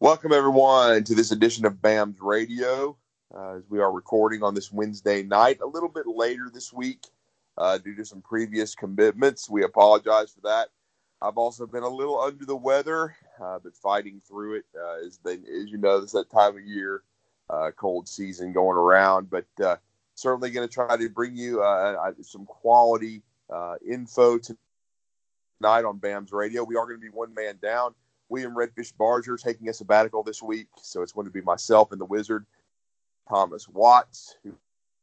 Welcome, everyone, to this edition of BAMS Radio. Uh, as we are recording on this Wednesday night, a little bit later this week uh, due to some previous commitments. We apologize for that. I've also been a little under the weather, uh, but fighting through it. Uh, as, you know, it's that time of year, uh, cold season going around. But uh, certainly going to try to bring you uh, some quality info tonight on BAMS Radio. We are going to be one man down. William Redfish Barger taking a sabbatical this week, so it's going to be myself and the Wizard, Thomas Watts, who,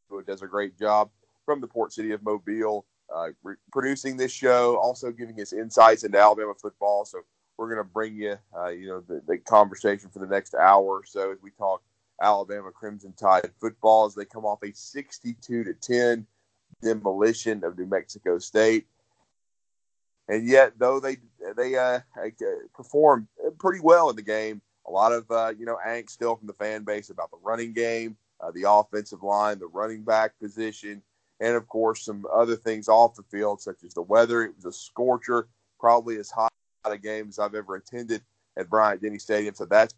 who does a great job from the port city of Mobile uh, re- producing this show, also giving us insights into Alabama football. So we're going to bring you, uh, you know, the, the, conversation for the next hour or so as we talk Alabama Crimson Tide football as they come off a 62 to 10 demolition of New Mexico State. And yet, though they they uh, performed pretty well in the game, a lot of uh, you know angst still from the fan base about the running game, uh, the offensive line, the running back position and of course some other things off the field, such as the weather. It was a scorcher, probably as hot a game as I've ever attended at Bryant Denny Stadium. So that's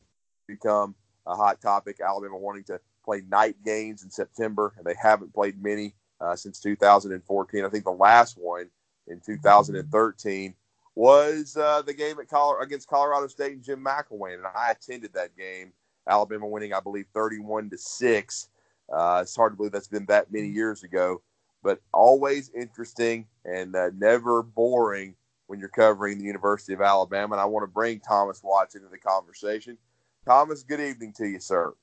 become a hot topic. Alabama wanting to play night games in September, and they haven't played many uh, since 2014. I think the last one in 2013 was uh, the game at Col- against Colorado State and Jim McElwain, and I attended that game. Alabama winning, I believe, 31 to six. Uh, it's hard to believe that's been that many years ago but always interesting and uh, never boring when you're covering the University of Alabama. And I want to bring Thomas Watts into the conversation. Thomas, good evening to you, sir.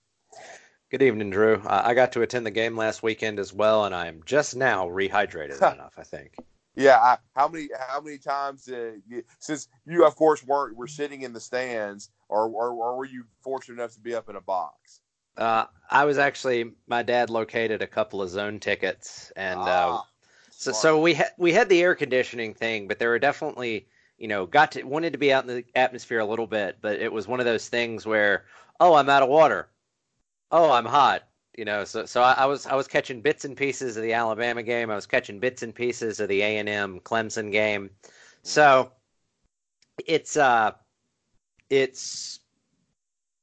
Good evening, Drew. Uh, I got to attend the game last weekend as well, and I'm just now rehydrated enough. I think. Yeah, I, how many how many times uh, you, since you of course weren't were sitting in the stands, or, or or were you fortunate enough to be up in a box? Uh, I was actually my dad located a couple of zone tickets, and uh, ah, uh, so so we had we had the air conditioning thing, but there were definitely you know got to wanted to be out in the atmosphere a little bit, but it was one of those things where oh I'm out of water, oh I'm hot, you know. So so I, I was I was catching bits and pieces of the Alabama game, I was catching bits and pieces of the A and M Clemson game, so it's uh it's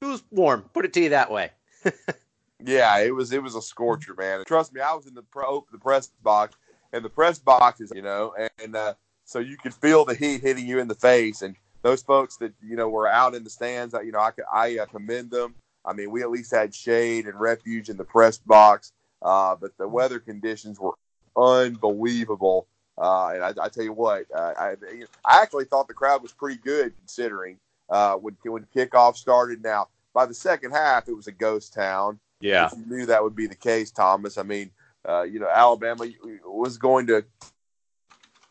it was warm. Put it to you that way yeah, it was it was a scorcher, man. Trust me, I was in the pro the press box, and the press box is you know, and uh, so you could feel the heat hitting you in the face. And those folks that you know were out in the stands, you know, I I uh, commend them. I mean, we at least had shade and refuge in the press box, uh, but the weather conditions were unbelievable. Uh, and I, I, tell you what, uh, I, I actually thought the crowd was pretty good considering uh, when when kickoff started. Now by the second half, it was a ghost town. Yeah, you knew that would be the case, Thomas. I mean, uh, you know, Alabama was going to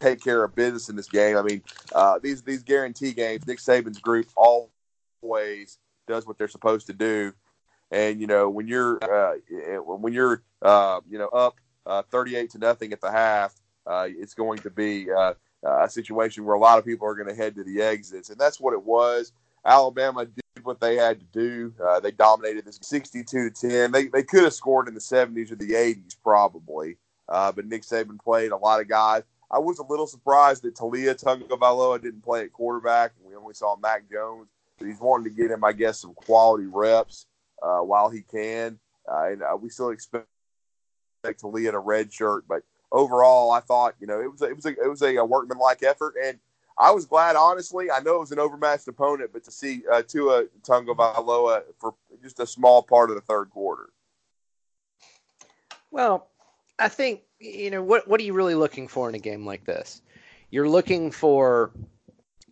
take care of business in this game. I mean, uh, these these guarantee games, Nick Saban's group always does what they're supposed to do. And you know, when you're uh, when you're uh, you know up uh, 38 to nothing at the half, uh, it's going to be uh, a situation where a lot of people are going to head to the exits, and that's what it was. Alabama did what they had to do. Uh, they dominated this 62 to 10. They, they could have scored in the 70s or the 80s probably, uh, but Nick Saban played a lot of guys. I was a little surprised that Taulia Tagovailoa didn't play at quarterback. We only saw Mac Jones, he's wanting to get him, I guess, some quality reps uh, while he can. Uh, and uh, we still expect to Taulia in a red shirt, but overall, I thought you know it was a, it was a, it was a, a workmanlike effort, and I was glad, honestly. I know it was an overmatched opponent, but to see uh, Tua Tagovailoa for just a small part of the third quarter. Well, I think you know what. What are you really looking for in a game like this? You're looking for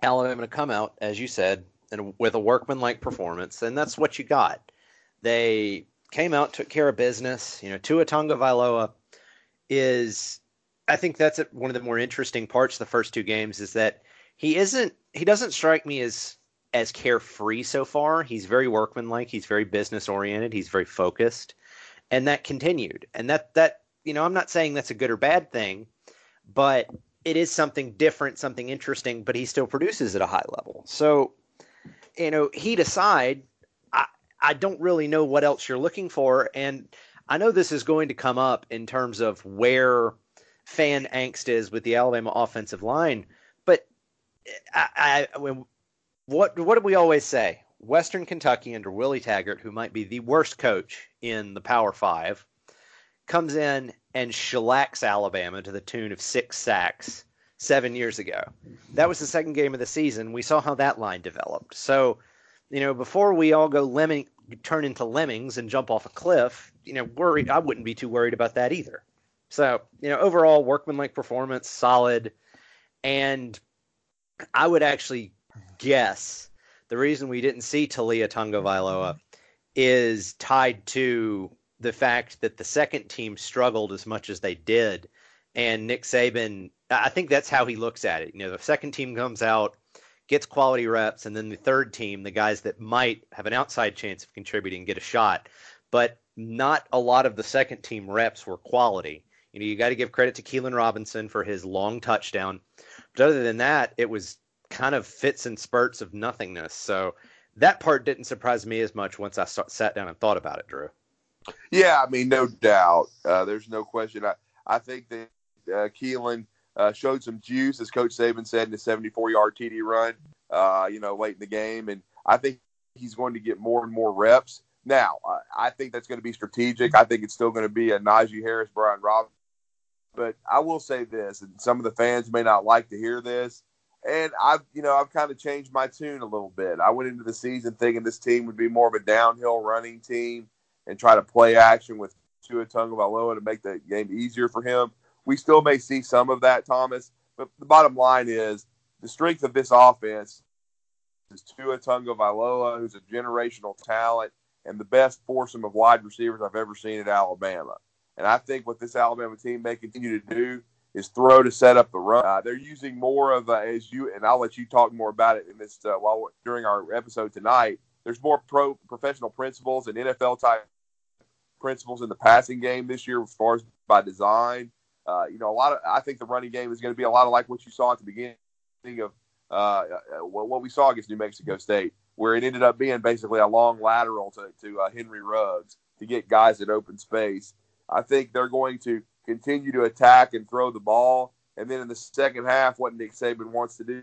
Alabama to come out, as you said, and with a workmanlike performance, and that's what you got. They came out, took care of business. You know, Tua Tagovailoa is. I think that's one of the more interesting parts. Of the first two games is that he isn't he doesn't strike me as as carefree so far. He's very workmanlike. He's very business oriented. He's very focused, and that continued. And that that you know, I'm not saying that's a good or bad thing, but it is something different, something interesting. But he still produces at a high level. So, you know, heat aside, I I don't really know what else you're looking for, and I know this is going to come up in terms of where fan angst is with the Alabama offensive line, but I, I when what what do we always say? Western Kentucky under Willie Taggart, who might be the worst coach in the Power Five, comes in and shellacks Alabama to the tune of six sacks seven years ago. That was the second game of the season. We saw how that line developed. So, you know, before we all go lemming, turn into lemmings and jump off a cliff, you know, worried. I wouldn't be too worried about that either. So, you know, overall workmanlike performance, solid, and I would actually guess the reason we didn't see Taulia Tagovailoa is tied to the fact that the second team struggled as much as they did, and Nick Saban. I think that's how he looks at it. You know, the second team comes out, gets quality reps, and then the third team, the guys that might have an outside chance of contributing, get a shot. But not a lot of the second team reps were quality. You know, you got to give credit to Keilan Robinson for his long touchdown. But other than that, it was kind of fits and spurts of nothingness. So that part didn't surprise me as much once I sat down and thought about it, Drew. Yeah, I mean, no doubt. Uh, there's no question. I, I think that uh, Keilan uh, showed some juice, as Coach Saban said, in a 74 yard TD run, uh, you know, late in the game. And I think he's going to get more and more reps. Now, I think that's going to be strategic. I think it's still going to be a Najee Harris, Brian Robinson. But I will say this, and some of the fans may not like to hear this and I've you know I've kind of changed my tune a little bit. I went into the season thinking this team would be more of a downhill running team and try to play action with Tua Tagovailoa to make the game easier for him. We still may see some of that, Thomas, but the bottom line is the strength of this offense is Tua Tagovailoa, who's a generational talent and the best foursome of wide receivers I've ever seen at Alabama. And I think what this Alabama team may continue to do is throw to set up the run. Uh, they're using more of a, as you and I'll let you talk more about it in this uh, while during our episode tonight. There's more pro professional principles and NFL type principles in the passing game this year, as far as by design. Uh, you know, a lot of I think the running game is going to be a lot of like what you saw at the beginning of uh, uh, what we saw against New Mexico State, where it ended up being basically a long lateral to, to uh, Henry Ruggs to get guys in open space. I think they're going to continue to attack and throw the ball. And then in the second half, what Nick Saban wants to do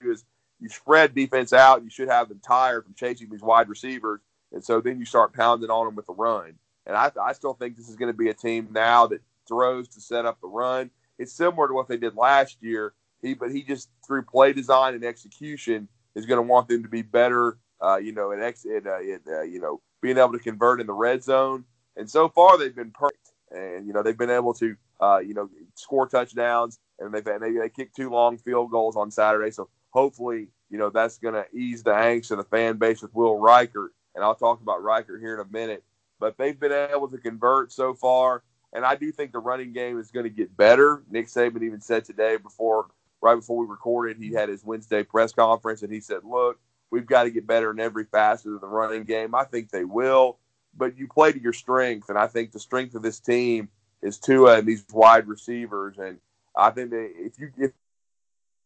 is you spread defense out. You should have them tired from chasing these wide receivers. And so then you start pounding on them with the run. And I, I still think this is going to be a team now that throws to set up the run. It's similar to what they did last year. He, but he just through play design and execution is going to want them to be better. Uh, you know, in, ex, in, uh, in uh, you know being able to convert in the red zone. And so far they've been perfect and you know they've been able to uh, you know score touchdowns, and they've they, they kicked two long field goals on Saturday. So hopefully, you know that's going to ease the angst of the fan base with Will Reichard, and I'll talk about Reichard here in a minute. But they've been able to convert so far, and I do think the running game is going to get better. Nick Saban even said today before, right before we recorded, he had his Wednesday press conference, and he said, "Look, we've got to get better in every facet of the running game." I think they will but you play to your strength, and I think the strength of this team is Tua and these wide receivers. And I think if you if,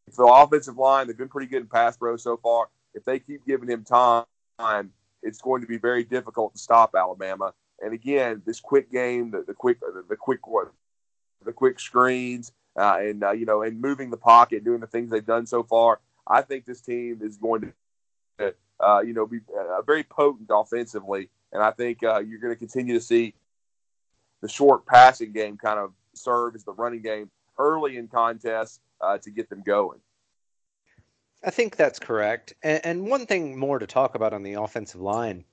if the offensive line, they've been pretty good in pass pro so far. If they keep giving him time, it's going to be very difficult to stop Alabama. And again, this quick game, the, the quick, the, the quick, the quick screens, uh, and uh, you know, and moving the pocket, doing the things they've done so far. I think this team is going to, uh, you know, be uh, very potent offensively and I think uh, you're going to continue to see the short passing game kind of serve as the running game early in contests uh, to get them going. I think that's correct. And, and, one thing more to talk about on the offensive line,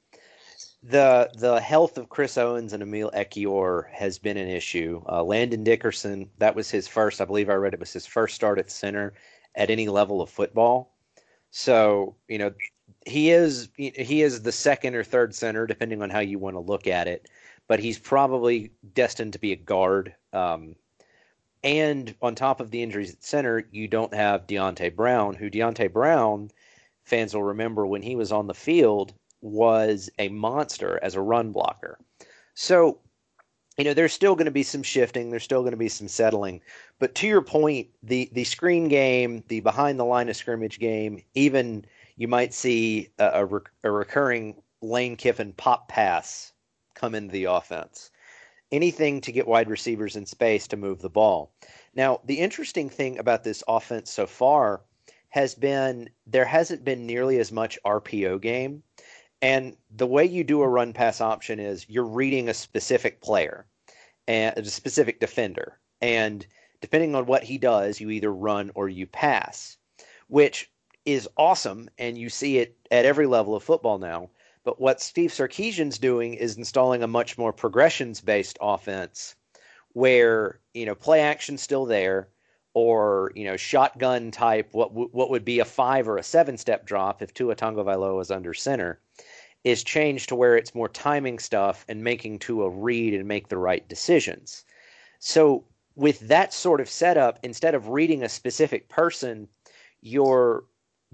the the health of Chris Owens and Emil Ekiyor has been an issue. Uh, Landon Dickerson, that was his first, I believe I read it was his first start at center at any level of football. So you know he is he is the second or third center, depending on how you want to look at it. But he's probably destined to be a guard. Um, and on top of the injuries at center, you don't have Deonte Brown, who Deonte Brown fans will remember when he was on the field was a monster as a run blocker. So, you know, there's still going to be some shifting, there's still going to be some settling. But to your point, the the screen game, the behind the line of scrimmage game, even you might see a, a, a recurring Lane Kiffin pop pass come into the offense. Anything to get wide receivers in space to move the ball. Now, the interesting thing about this offense so far has been there hasn't been nearly as much RPO game. And the way you do a run pass option is you're reading a specific player and a specific defender. And depending on what he does, you either run or you pass, which is awesome. And you see it at every level of football now. But what Steve Sarkisian's doing is installing a much more progressions based offense where, you know, play action's still there or, you know, shotgun type, what, what would be a five or a seven step drop if Tua Tagovailoa is under center is changed to where it's more timing stuff and making Tua read and make the right decisions. So with that sort of setup, instead of reading a specific person, you're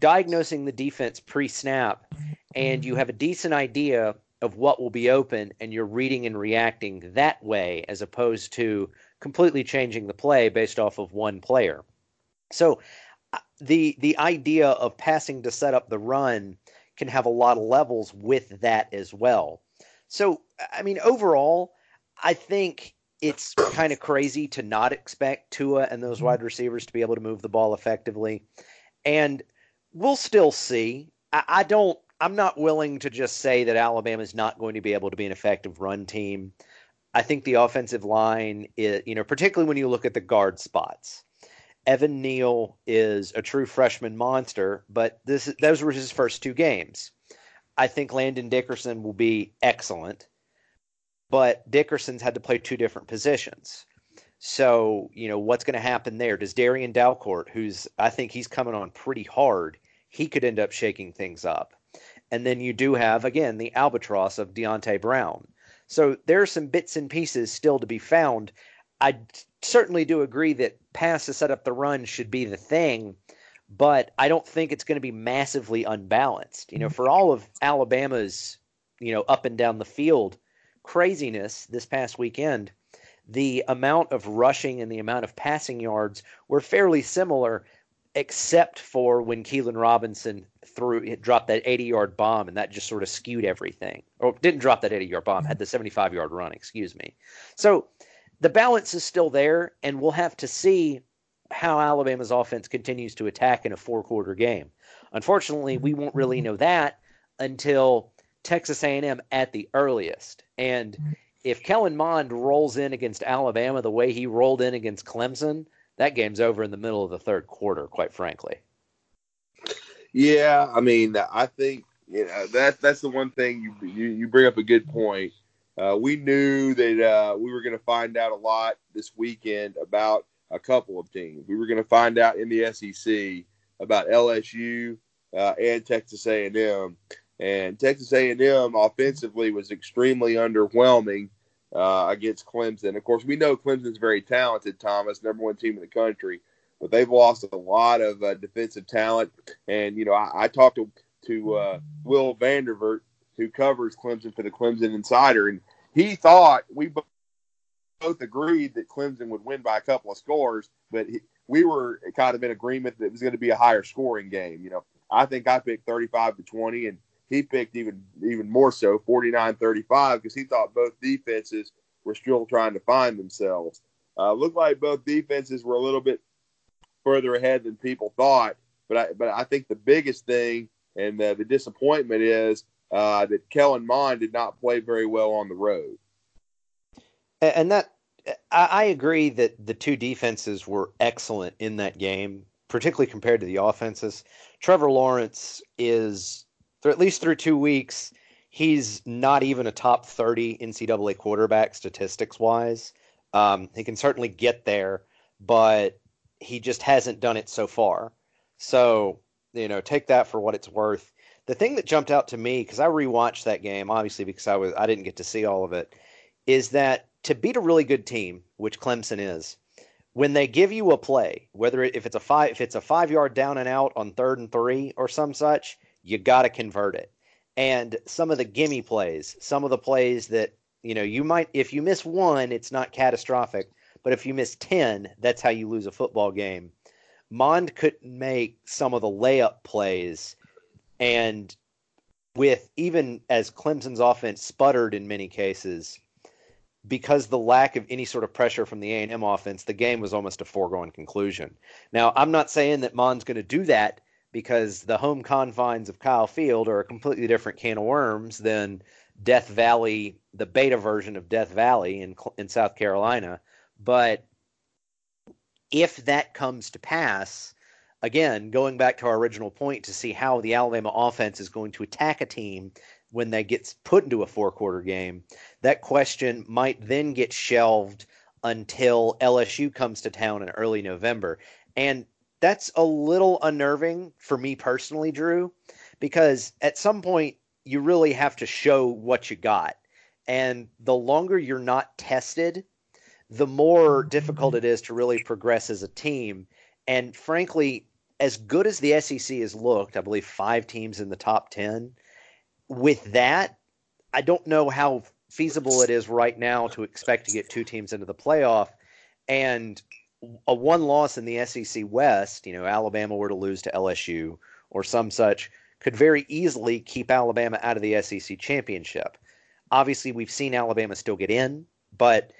diagnosing the defense pre snap and you have a decent idea of what will be open and you're reading and reacting that way as opposed to completely changing the play based off of one player. So uh, the the idea of passing to set up the run can have a lot of levels with that as well. So I mean overall I think it's kind of crazy to not expect Tua and those wide receivers to be able to move the ball effectively. And we'll still see. I, I don't I'm not willing to just say that Alabama is not going to be able to be an effective run team. I think the offensive line, is, you know, particularly when you look at the guard spots. Evan Neal is a true freshman monster, but this those were his first two games. I think Landon Dickerson will be excellent, but Dickerson's had to play two different positions. So, you know, what's going to happen there? Does Darrian Dalcourt, who's I think he's coming on pretty hard, he could end up shaking things up. And then you do have, again, the albatross of Deonte Brown. So there are some bits and pieces still to be found. I certainly do agree that pass to set up the run should be the thing, but I don't think it's going to be massively unbalanced. You know, mm-hmm. for all of Alabama's, you know, up and down the field craziness this past weekend, the amount of rushing and the amount of passing yards were fairly similar, except for when Keilan Robinson threw dropped that 80 yard bomb and that just sort of skewed everything. Or didn't drop that 80 yard bomb, had the 75 yard run, excuse me. So the balance is still there and we'll have to see how Alabama's offense continues to attack in a four quarter game. Unfortunately, we won't really know that until Texas A&M at the earliest. And if Kellen Mond rolls in against Alabama the way he rolled in against Clemson, that game's over in the middle of the third quarter, quite frankly. Yeah, I mean, I think you know that that's the one thing you you, you bring up a good point. Uh, we knew that uh, we were going to find out a lot this weekend about a couple of teams. We were going to find out in the SEC about LSU uh, and Texas A&M, and Texas A&M offensively was extremely underwhelming uh, against Clemson. Of course, we know Clemson's very talented. Thomas, number one team in the country but they've lost a lot of uh, defensive talent. And you know, I, I talked to to uh, Will Vandervort, who covers Clemson for the Clemson Insider, and he thought we both agreed that Clemson would win by a couple of scores, but he, we were kind of in agreement that it was going to be a higher scoring game. You know, I think I picked 35 to 20, and he picked even even more so 49-35 because he thought both defenses were still trying to find themselves. Uh, looked like both defenses were a little bit further ahead than people thought. But I, but I think the biggest thing and the, the disappointment is uh, that Kellen Mond did not play very well on the road. And that I agree that the two defenses were excellent in that game, particularly compared to the offenses. Trevor Lawrence is, at least through two weeks, he's not even a top 30 NCAA quarterback statistics wise. Um, he can certainly get there, but he just hasn't done it so far. So, you know, take that for what it's worth. The thing that jumped out to me because I rewatched that game, obviously because I was I didn't get to see all of it, is that to beat a really good team, which Clemson is, when they give you a play, whether if it's a five if it's a five yard down and out on third and three or some such, you got to convert it. And some of the gimme plays, some of the plays that you know you might if you miss one, it's not catastrophic, but if you miss ten, that's how you lose a football game. Mond couldn't make some of the layup plays, and with even as Clemson's offense sputtered in many cases, because the lack of any sort of pressure from the A&M offense, the game was almost a foregone conclusion. Now, I'm not saying that Mond's going to do that because the home confines of Kyle Field are a completely different can of worms than Death Valley, the beta version of Death Valley in in South Carolina. But if that comes to pass, again, going back to our original point to see how the Alabama offense is going to attack a team when they gets put into a four quarter game, that question might then get shelved until LSU comes to town in early November. And that's a little unnerving for me personally, Drew, because at some point you really have to show what you got. And the longer you're not tested, the more mm-hmm. difficult it is to really progress as a team. And frankly, as good as the SEC has looked, I believe five teams in the top 10, with that, I don't know how feasible it is right now to expect to get two teams into the playoff. And a one loss in the SEC West, you know, Alabama were to lose to LSU or some such, could very easily keep Alabama out of the SEC championship. Obviously, we've seen Alabama still get in, but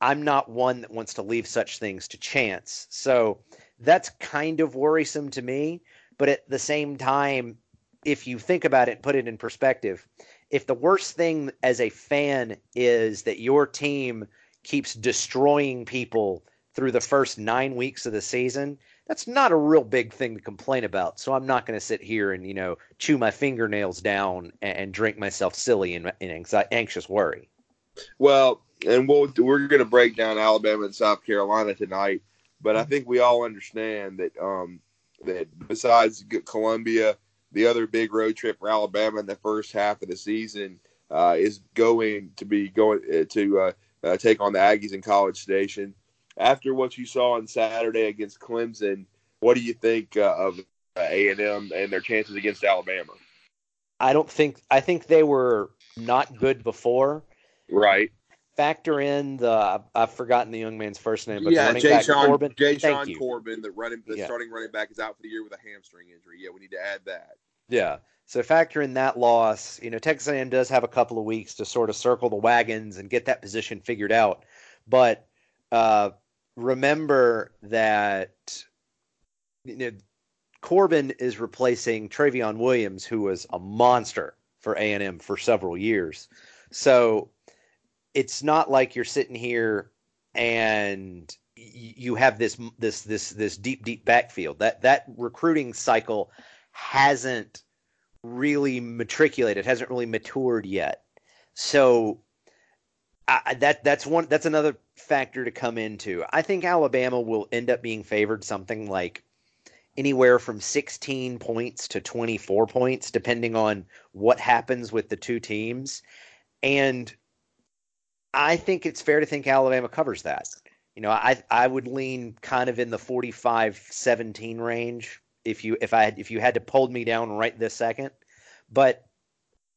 I'm not one that wants to leave such things to chance. So that's kind of worrisome to me. But at the same time, if you think about it put it in perspective, if the worst thing as a fan is that your team keeps destroying people through the first nine weeks of the season, that's not a real big thing to complain about. So I'm not going to sit here and you know chew my fingernails down and, and drink myself silly in, in anxi- anxious worry. Well, and we'll, we're going to break down Alabama and South Carolina tonight, but I think we all understand that um, that besides Columbia the other big road trip for Alabama in the first half of the season uh, is going to be going uh, to uh, uh, take on the Aggies in College Station. After what you saw on Saturday against Clemson, what do you think uh, of A and M and their chances against Alabama? I don't think I think they were not good before. Right. Factor in the I've forgotten the young man's first name, but yeah, running Jay back Sean, Corbin. Jay Thank Sean you. Corbin, the running the Yeah. starting running back is out for the year with a hamstring injury. Yeah, we need to add that. Yeah. So factor in that loss. You know, Texas A&M does have a couple of weeks to sort of circle the wagons and get that position figured out. But uh, remember that you know, Corbin is replacing Trayveon Williams, who was a monster for A&M for several years. So it's not like you're sitting here and you have this this this this deep deep backfield. That that recruiting cycle hasn't really matriculated, hasn't really matured yet. So I- that that's one that's another factor to come into. I think Alabama will end up being favored something like anywhere from 16 points to 24 points depending on what happens with the two teams. And I think it's fair to think Alabama covers that. You know, I I would lean kind of in the 45-17 range if you if I if you had to pull me down right this second. But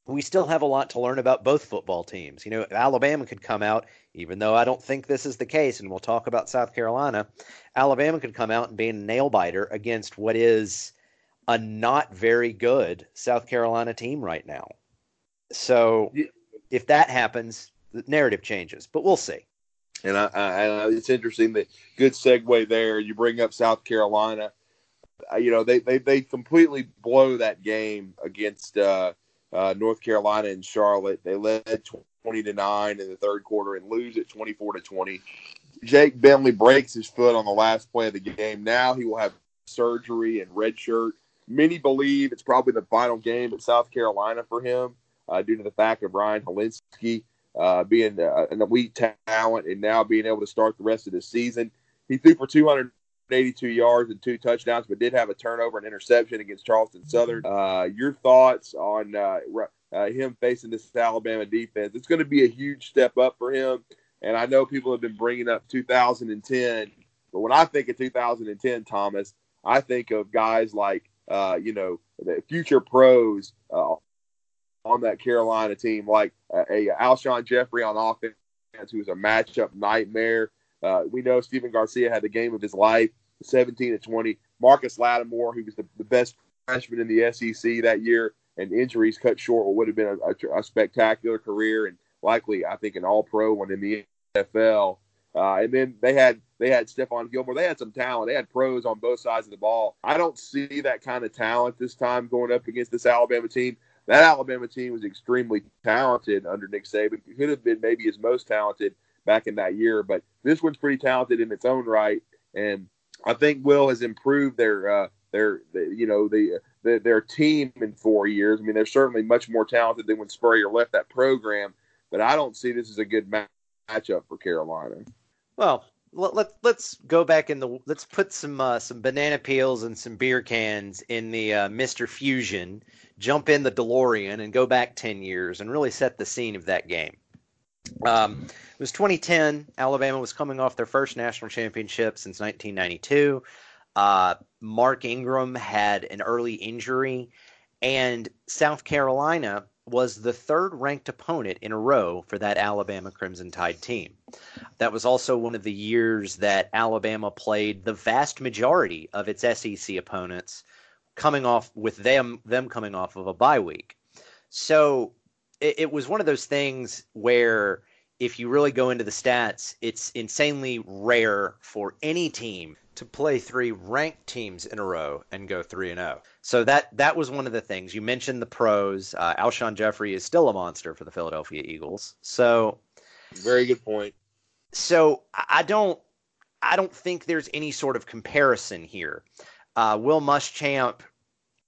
we still have a lot to learn about both football teams. You know, Alabama could come out, even though I don't think this is the case, and we'll talk about South Carolina. Alabama could come out and be a nail biter against what is a not very good South Carolina team right now. So Yeah. if that happens, the narrative changes, but we'll see. And I, I, it's interesting that good segue there. You bring up South Carolina. You know they, they they completely blow that game against uh, uh, North Carolina and Charlotte. They led twenty to nine in the third quarter and lose at twenty four to twenty. Jake Bentley breaks his foot on the last play of the game. Now he will have surgery and red shirt. Many believe it's probably the final game at South Carolina for him uh, due to the fact of Ryan Hilinski uh, being uh, an elite talent and now being able to start the rest of the season. He threw for 282 yards and two touchdowns, but did have a turnover and interception against Charleston Southern. Uh, your thoughts on uh, uh, him facing this Alabama defense? It's going to be a huge step up for him. And I know people have been bringing up 2010 But when I think of 2010, Thomas, I think of guys like uh, you know the future pros uh, on that Carolina team, like uh, a Alshon Jeffery on offense, who's a matchup nightmare. Uh, we know Stephen Garcia had the game of his life, 17 to 20. Marcus Lattimore, who was the, the best freshman in the SEC that year, and injuries cut short what would have been a, a, a spectacular career and likely, I think, an All Pro one in the NFL. Uh, and then they had they had Stephon Gilmore. They had some talent. They had pros on both sides of the ball. I don't see that kind of talent this time going up against this Alabama team. That Alabama team was extremely talented under Nick Saban. Could have been maybe his most talented back in that year, but this one's pretty talented in its own right. And I think Will has improved their uh, their, you know the, the, their team in four years. I mean, they're certainly much more talented than when Spurrier left that program. But I don't see this as a good matchup for Carolina. Well, let, let, let's go back in the let's put some uh, some banana peels and some beer cans in the uh, Mr. Fusion, jump in the DeLorean and go back 10 years and really set the scene of that game. Um, it was 2010. Alabama was coming off their first national championship since 1992. Uh, Mark Ingram had an early injury, and South Carolina was the third ranked opponent in a row for that Alabama Crimson Tide team. That was also one of the years that Alabama played the vast majority of its SEC opponents coming off with them them coming off of a bye week. So it, it was one of those things where if you really go into the stats, it's insanely rare for any team to play three ranked teams in a row and go three and zero. Oh. So that that was one of the things you mentioned. The pros, uh, Alshon Jeffery is still a monster for the Philadelphia Eagles. So very good point. So I don't I don't think there's any sort of comparison here. Uh, Will Muschamp,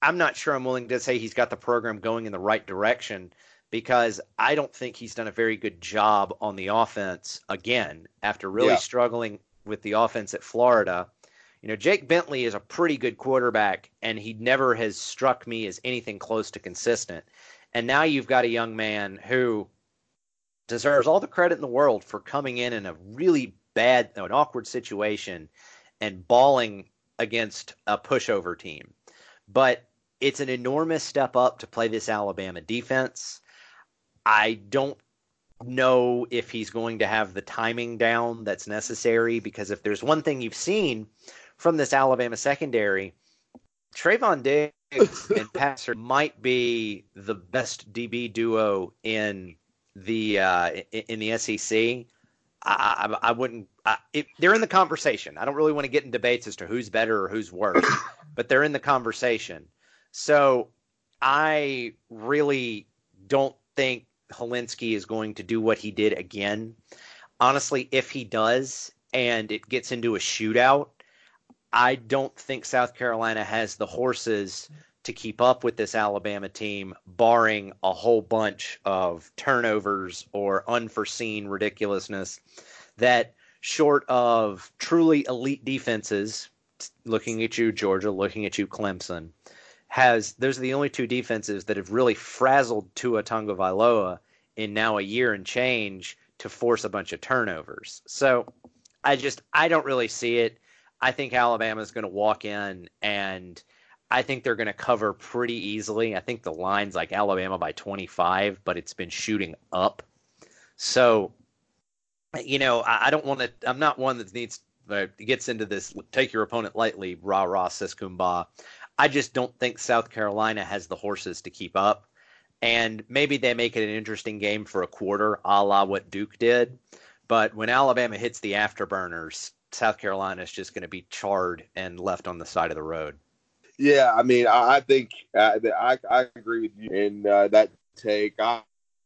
I'm not sure I'm willing to say he's got the program going in the right direction because I don't think he's done a very good job on the offense again after really yeah. struggling with the offense at Florida you know, Jake Bentley is a pretty good quarterback, and he never has struck me as anything close to consistent. And now you've got a young man who deserves all the credit in the world for coming in in a really bad, an awkward situation and balling against a pushover team. But it's an enormous step up to play this Alabama defense. I don't know if he's going to have the timing down that's necessary because if there's one thing you've seen from this Alabama secondary, Trevon Diggs and Passer might be the best DB duo in the uh, in the SEC. I, I, I wouldn't. I, it, they're in the conversation. I don't really want to get in debates as to who's better or who's worse, but they're in the conversation. So I really don't think Hilinski is going to do what he did again. Honestly, if he does and it gets into a shootout, I don't think South Carolina has the horses to keep up with this Alabama team, barring a whole bunch of turnovers or unforeseen ridiculousness. That, short of truly elite defenses, looking at you, Georgia, looking at you, Clemson, has those are the only two defenses that have really frazzled Tua Tagovailoa in now a year and change to force a bunch of turnovers. So I just I don't really see it. I think Alabama is going to walk in and I think they're going to cover pretty easily. I think the line's like Alabama by 25, but it's been shooting up. So, you know, I, I don't want to, I'm not one that needs, gets into this take your opponent lightly, rah rah, siskumba. I just don't think South Carolina has the horses to keep up. And maybe they make it an interesting game for a quarter, a la what Duke did. But when Alabama hits the afterburners, South Carolina is just going to be charred and left on the side of the road. Yeah, I mean, I, think uh, I, I agree with you in uh, that take. I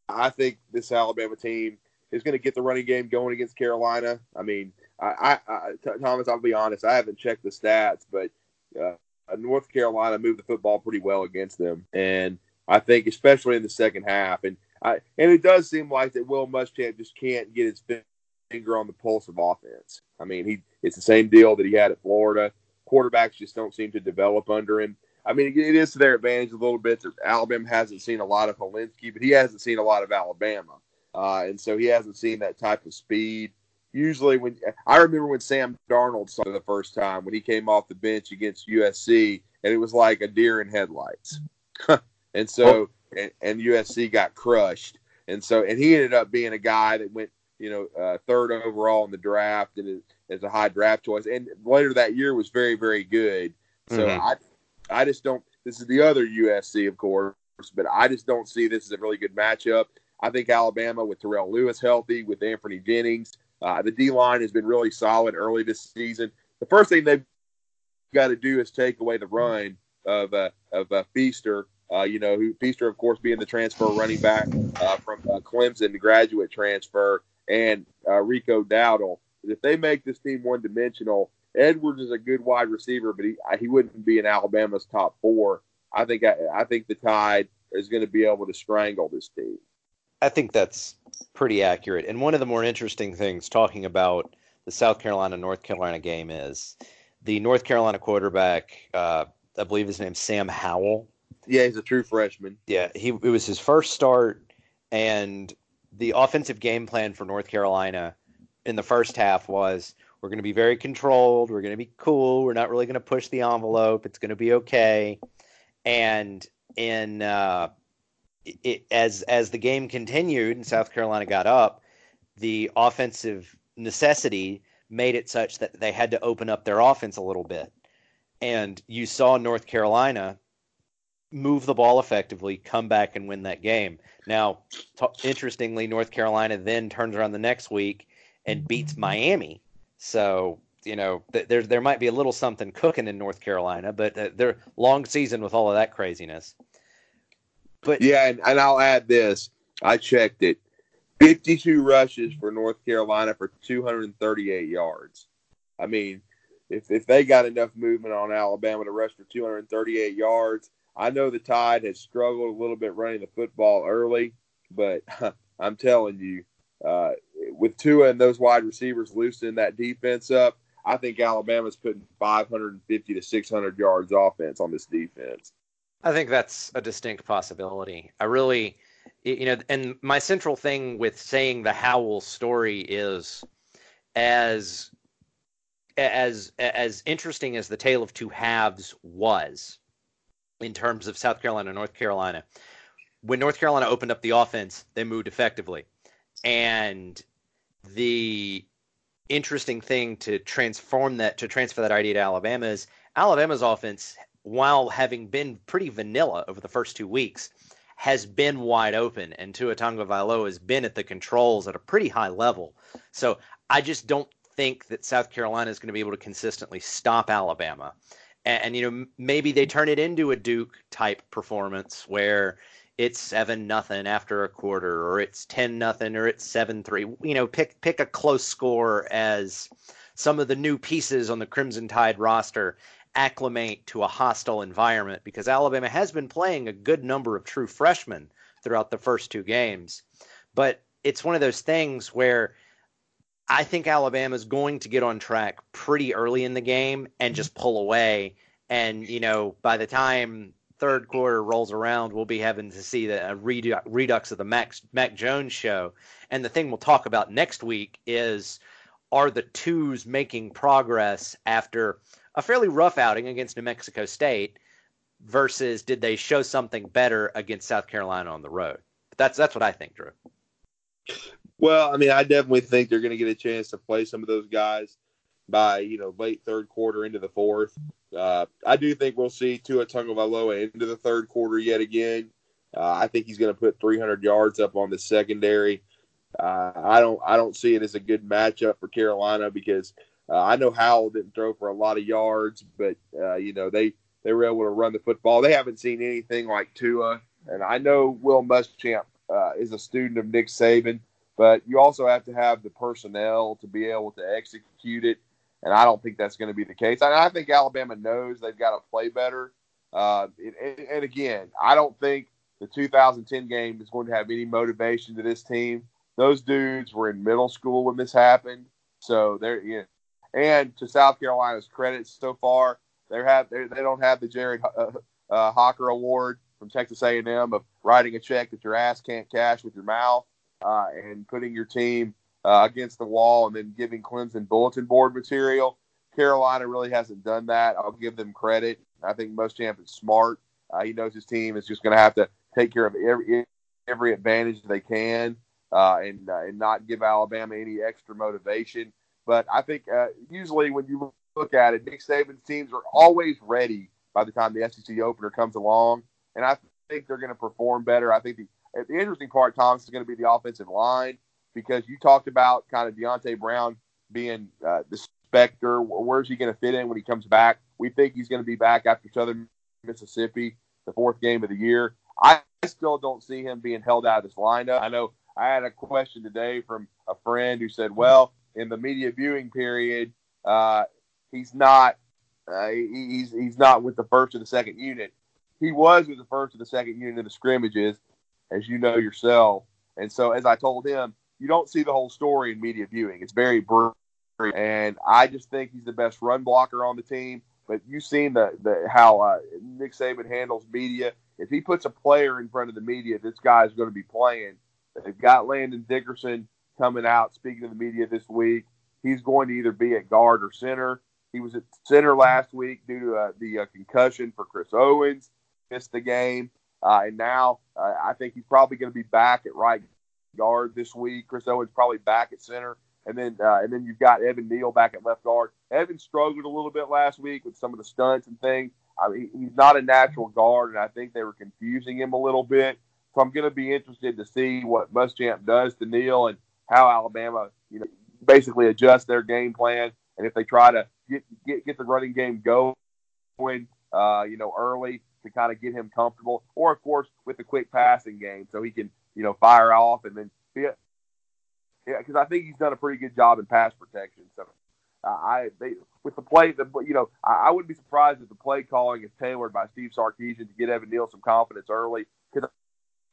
I think this Alabama team is going to get the running game going against Carolina. I mean, I, I, I Thomas, I'll be honest, I haven't checked the stats, but uh, North Carolina moved the football pretty well against them, and I think especially in the second half, and I and it does seem like that Will Muschamp just can't get his finger on the pulse of offense. I mean, he it's the same deal that he had at Florida. Quarterbacks just don't seem to develop under him. I mean, it is to their advantage a little bit that Alabama hasn't seen a lot of Hilinski, but he hasn't seen a lot of Alabama, uh, and so he hasn't seen that type of speed. Usually when I remember when Sam Darnold saw the first time when he came off the bench against USC, and it was like a deer in headlights. and so and, and, USC got crushed. And so and he ended up being a guy that went you know uh, third overall in the draft and as a high draft choice. And later that year was very very good. So mm-hmm. I I just don't. This is the other USC, of course, but I just don't see this as a really good matchup. I think Alabama with Terrell Lewis healthy, with Anfernee Jennings, uh, the D line has been really solid early this season. The first thing they've got to do is take away the run of uh, of uh, Feaster. Uh, you know, who, Feaster, of course, being the transfer running back uh, from uh, Clemson, the graduate transfer, and Rico Dowdle. If they make this team one dimensional, Edwards is a good wide receiver, but he he wouldn't be in Alabama's top four. I think I, I think the Tide is going to be able to strangle this team. I think that's pretty accurate. And one of the more interesting things talking about the South Carolina North Carolina game is the North Carolina quarterback. Uh, I believe his name's Sam Howell. Yeah, he's a true freshman. Yeah, he it was his first start, and the offensive game plan for North Carolina in the first half was we're going to be very controlled. We're going to be cool. We're not really going to push the envelope. It's going to be okay. And in uh, it, as as the game continued and South Carolina got up, the offensive necessity made it such that they had to open up their offense a little bit. And you saw North Carolina move the ball effectively, come back and win that game. Now, t- interestingly, North Carolina then turns around the next week and beats Miami. So, you know, th- there there might be a little something cooking in North Carolina, but uh, they're long season with all of that craziness. But yeah, and, and I'll add this. I checked it. 52 rushes for North Carolina for 238 yards. I mean, if if they got enough movement on Alabama to rush for 238 yards, I know the Tide has struggled a little bit running the football early, but I'm telling you, uh, with Tua and those wide receivers loosening that defense up, I think Alabama's putting 550 to 600 yards offense on this defense. I think that's a distinct possibility. I really, you know, and my central thing with saying the Howell story is as as as interesting as the tale of two halves was in terms of South Carolina and North Carolina. When North Carolina opened up the offense, they moved effectively. And the interesting thing to transform that to transfer that idea to Alabama is Alabama's offense while having been pretty vanilla over the first two weeks, has been wide open, and Tua Tagovailoa has been at the controls at a pretty high level. So I just don't think that South Carolina is going to be able to consistently stop Alabama. And, and, you know maybe they turn it into a Duke type performance where it's seven nothing after a quarter, or it's ten nothing, or it's seven three. You know, pick pick a close score as some of the new pieces on the Crimson Tide roster acclimate to a hostile environment because Alabama has been playing a good number of true freshmen throughout the first two games. But it's one of those things where I think Alabama is going to get on track pretty early in the game and just pull away. And, you know, by the time third quarter rolls around, we'll be having to see the uh, redux of the Max, Mac Jones show. And the thing we'll talk about next week is are the twos making progress after a fairly rough outing against New Mexico State versus did they show something better against South Carolina on the road? But that's that's what I think, Drew. Well, I mean, I definitely think they're going to get a chance to play some of those guys by you know late third quarter into the fourth. Uh, I do think we'll see Tua Tagovailoa into the third quarter yet again. Uh, I think he's going to put 300 yards up on the secondary. Uh, I don't I don't see it as a good matchup for Carolina because uh, I know Howell didn't throw for a lot of yards, but uh, you know they they were able to run the football. They haven't seen anything like Tua, and I know Will Muschamp uh, is a student of Nick Saban, but you also have to have the personnel to be able to execute it, and I don't think that's going to be the case. I think Alabama knows they've got to play better. Uh, and, and again, I don't think the 2010 game is going to have any motivation to this team. Those dudes were in middle school when this happened, so they're you and to South Carolina's credit so far, they have they don't have the Jared uh, uh, Hocker Award from Texas A&M of writing a check that your ass can't cash with your mouth uh, and putting your team uh, against the wall and then giving Clemson bulletin board material. Carolina really hasn't done that. I'll give them credit. I think Most Muschamp is smart. Uh, he knows his team is just going to have to take care of every every advantage they can uh, and and not give Alabama any extra motivation. But I think uh, usually when you look at it, Nick Saban's teams are always ready by the time the SEC opener comes along, and I think they're going to perform better. I think the the interesting part, Thomas, is going to be the offensive line because you talked about kind of Deonte Brown being uh, the specter. Where's he going to fit in when he comes back? We think he's going to be back after Southern Mississippi, the fourth game of the year. I still don't see him being held out of this lineup. I know I had a question today from a friend who said, well, in the media viewing period, uh, he's not uh, he's he's not with the first or the second unit. He was with the first or the second unit in the scrimmages, as you know yourself. And so, as I told him, you don't see the whole story in media viewing. It's very brief, and I just think he's the best run blocker on the team. But you've seen the, the how uh, Nick Saban handles media. If he puts a player in front of the media, this guy is going to be playing. They've got Landon Dickerson coming out speaking to the media this week. He's going to either be at guard or center. He was at center last week due to uh, the uh, concussion for Chris Owens, missed the game, uh, and now uh, I think he's probably going to be back at right guard this week. Chris Owens probably back at center, and then uh, and then you've got Evan Neal back at left guard. Evan struggled a little bit last week with some of the stunts and things. I mean, he's not a natural guard, and I think they were confusing him a little bit. So I'm going to be interested to see what Muschamp does to Neal and how Alabama, you know, basically adjust their game plan, and if they try to get get, get the running game going, uh, you know, early to kind of get him comfortable, or of course with the quick passing game, so he can you know fire off and then be yeah, because I think he's done a pretty good job in pass protection. So uh, I they with the play, the you know I, I wouldn't be surprised if the play calling is tailored by Steve Sarkisian to get Evan Neal some confidence early because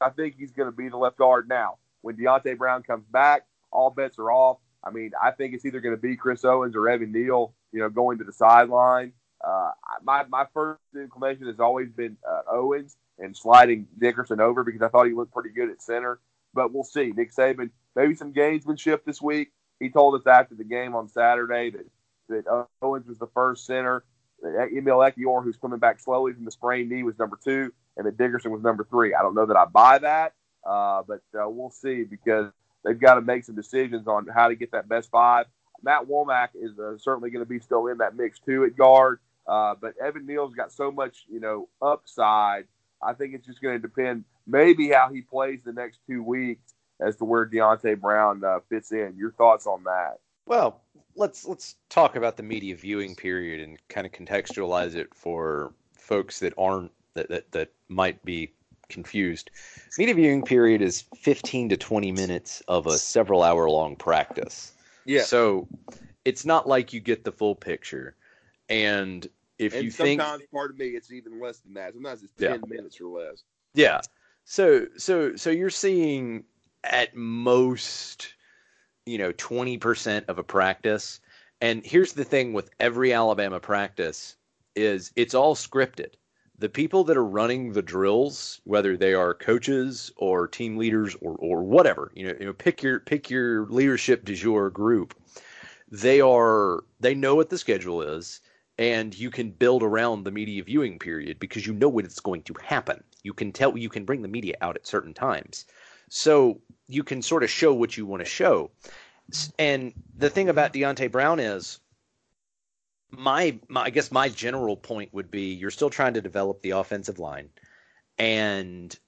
I think he's going to be the left guard now. When Deonte Brown comes back, all bets are off. I mean, I think it's either going to be Chris Owens or Evan Neal, you know, going to the sideline. Uh, my my first inclination has always been uh, Owens and sliding Dickerson over because I thought he looked pretty good at center. But we'll see. Nick Saban, maybe some gamesmanship this week. He told us after the game on Saturday that that Owens was the first center. Emil Ekiyor, who's coming back slowly from the sprained knee, was number two, and that Dickerson was number three. I don't know that I buy that, uh, but uh, we'll see because they've got to make some decisions on how to get that best five. Matt Womack is uh, certainly going to be still in that mix too at guard, uh, but Evan Neal's got so much you know upside. I think it's just going to depend maybe how he plays the next two weeks as to where Deonte Brown uh, fits in. Your thoughts on that? Well, let's let's talk about the media viewing period and kind of contextualize it for folks that aren't that that, that might be confused. Media viewing period is 15 to 20 minutes of a several hour long practice. Yeah. So it's not like you get the full picture. And if and you sometimes, think sometimes, pardon me, it's even less than that. Sometimes it's 10 yeah. minutes or less. Yeah. So so so you're seeing at most you know 20% of a practice. And here's the thing with every Alabama practice is it's all scripted the people that are running the drills, whether they are coaches or team leaders or, or whatever, you know, you know, pick your pick your leadership du jour group. They are they know what the schedule is, and you can build around the media viewing period because you know when it's going to happen. You can tell you can bring the media out at certain times, so you can sort of show what you want to show. And the thing about Deonte Brown is my, my I guess my general point would be you're still trying to develop the offensive line, and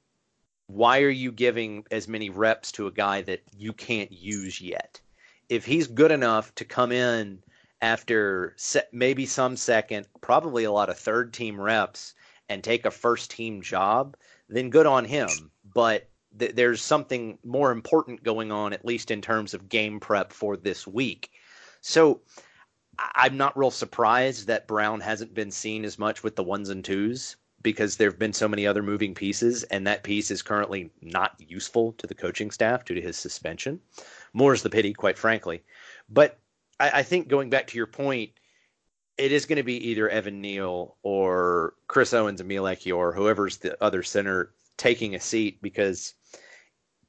why are you giving as many reps to a guy that you can't use yet? If he's good enough to come in after se- maybe some second, probably a lot of third team reps, and take a first team job, then good on him. But th- there's something more important going on, at least in terms of game prep for this week. So I'm not real surprised that Brown hasn't been seen as much with the ones and twos because there have been so many other moving pieces, and that piece is currently not useful to the coaching staff due to his suspension. More is the pity, quite frankly. But I, I think going back to your point, it is going to be either Evan Neal or Chris Owens, Emil or whoever's the other center taking a seat because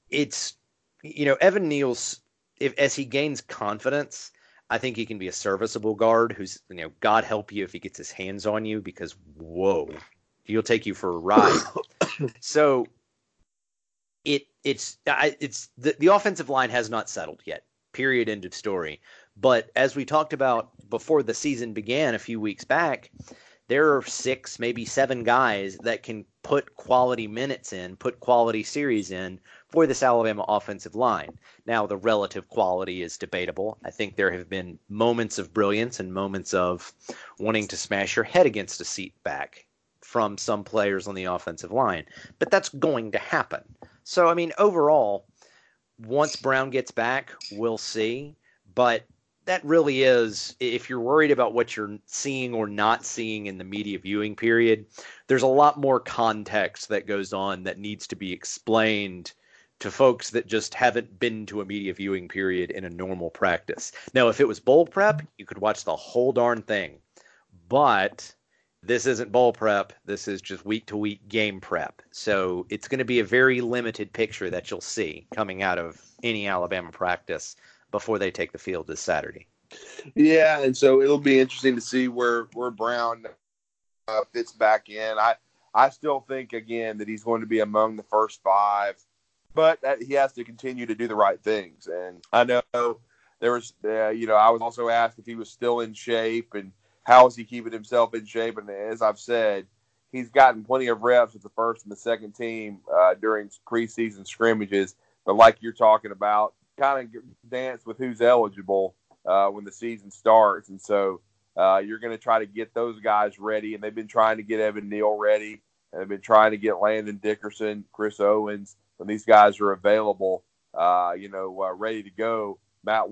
it's you know Evan Neal's if as he gains confidence, I think he can be a serviceable guard who's you know God help you if he gets his hands on you because whoa, he'll take you for a ride. so it it's it's the, the offensive line has not settled yet. Period. End of story. But as we talked about before the season began a few weeks back, there are six, maybe seven guys that can put quality minutes in, put quality series in for this Alabama offensive line. Now, the relative quality is debatable. I think there have been moments of brilliance and moments of wanting to smash your head against a seat back from some players on the offensive line, but that's going to happen. So, I mean, overall, once Brown gets back, we'll see. But that really is if you're worried about what you're seeing or not seeing in the media viewing period there's a lot more context that goes on that needs to be explained to folks that just haven't been to a media viewing period in a normal practice now if it was bowl prep you could watch the whole darn thing but this isn't bowl prep this is just week to week game prep so it's going to be a very limited picture that you'll see coming out of any alabama practice before they take the field this Saturday. Yeah, and so it'll be interesting to see where where Brown uh, fits back in. I I still think again that he's going to be among the first five, but he has to continue to do the right things. And I know there was, uh, you know, I was also asked if he was still in shape and how is he keeping himself in shape. And as I've said, he's gotten plenty of reps with the first and the second team uh, during preseason scrimmages. But like you're talking about, kind of dance with who's eligible uh, when the season starts, and so uh, you're going to try to get those guys ready. And they've been trying to get Evan Neal ready, and they've been trying to get Landon Dickerson, Chris Owens when these guys are available. Uh, you know, uh, ready to go. Matt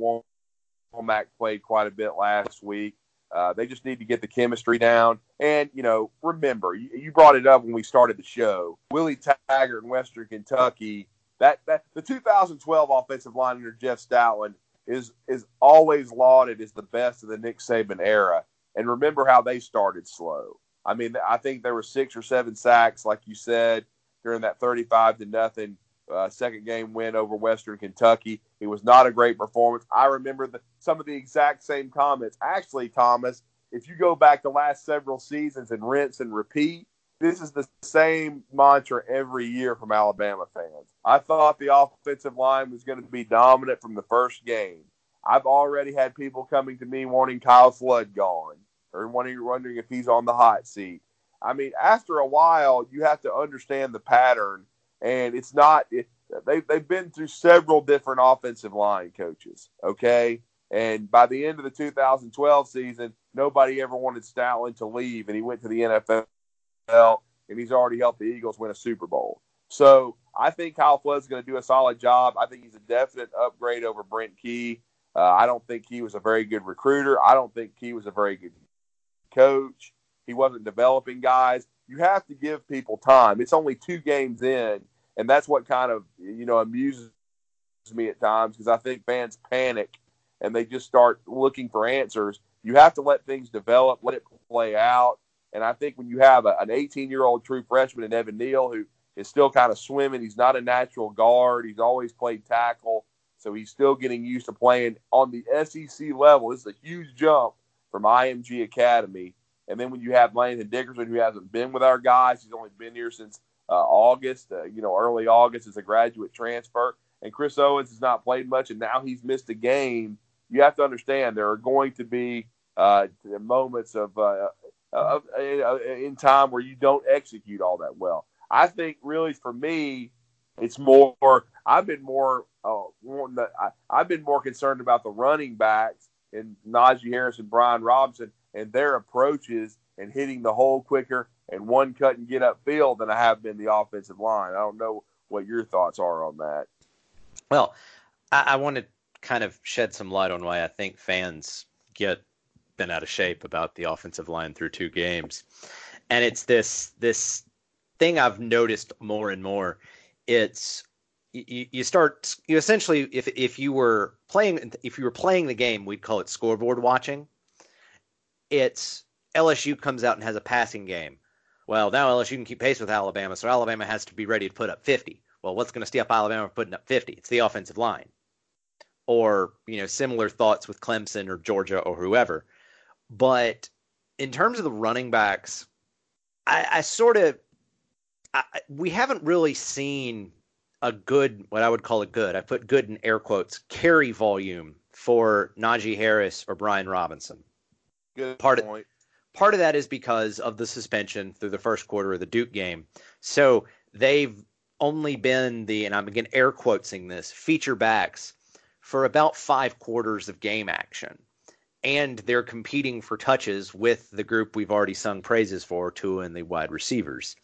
Womack played quite a bit last week. Uh, they just need to get the chemistry down. And, you know, remember, you, you, brought it up when we started the show. Willie Taggart in Western Kentucky that that the 2012 offensive line under Jeff Stoutland is is always lauded as the best of the Nick Saban era. And remember how they started slow. I mean, I think there were six or seven sacks, like you said, during that 35 to nothing uh, second game win over Western Kentucky. It was not a great performance. I remember the, some of the exact same comments. Actually, Thomas, if you go back the last several seasons and rinse and repeat, this is the same mantra every year from Alabama fans. I thought the offensive line was going to be dominant from the first game. I've already had people coming to me wanting Kyle Flood gone or wondering if he's on the hot seat. I mean, after a while, you have to understand the pattern, and it's not. It, they they've been through several different offensive line coaches. Okay, and by the end of the 2012 season, nobody ever wanted Stoutland to leave, and he went to the NFL and he's already helped the Eagles win a Super Bowl. So I think Kyle Flood's going to do a solid job. I think he's a definite upgrade over Brent Key. Uh, I don't think he was a very good recruiter. I don't think he was a very good coach. He wasn't developing guys. You have to give people time. It's only two games in, and that's what kind of you know amuses me at times because I think fans panic and they just start looking for answers. You have to let things develop, let it play out. And I think when you have a, an 18 year old true freshman in Evan Neal who is still kind of swimming, he's not a natural guard. He's always played tackle. So he's still getting used to playing on the SEC level. This is a huge jump from IMG Academy. And then when you have Landon Dickerson, who hasn't been with our guys, he's only been here since uh, August, uh, you know, early August as a graduate transfer. And Chris Owens has not played much, and now he's missed a game. You have to understand there are going to be uh, moments of uh, uh, uh, in time where you don't execute all that well. I think really for me, it's more. I've been more. Uh, I, I've been more concerned about the running backs and Najee Harris and Brian Robinson and their approaches and hitting the hole quicker and one cut and get upfield than I have been the offensive line. I don't know what your thoughts are on that. Well, I, I want to kind of shed some light on why I think fans get been out of shape about the offensive line through two games, and it's this this thing I've noticed more and more. It's you, you start you essentially if if you were playing if you were playing the game, we'd call it scoreboard watching. It's LSU comes out and has a passing game. Well, now LSU can keep pace with Alabama, so Alabama has to be ready to put up 50. Well, what's going to stop Alabama from putting up 50? It's the offensive line. or you know similar thoughts with Clemson or Georgia or whoever. But in terms of the running backs, I, I sort of I, we haven't really seen a good what I would call a good I put good in air quotes carry volume for Najee Harris or Brian Robinson. Good part point. Of, part of that is because of the suspension through the first quarter of the Duke game. So they've only been the and I'm again air quoting this feature backs for about five quarters of game action. And they're competing for touches with the group we've already sung praises for, Tua and the wide receivers.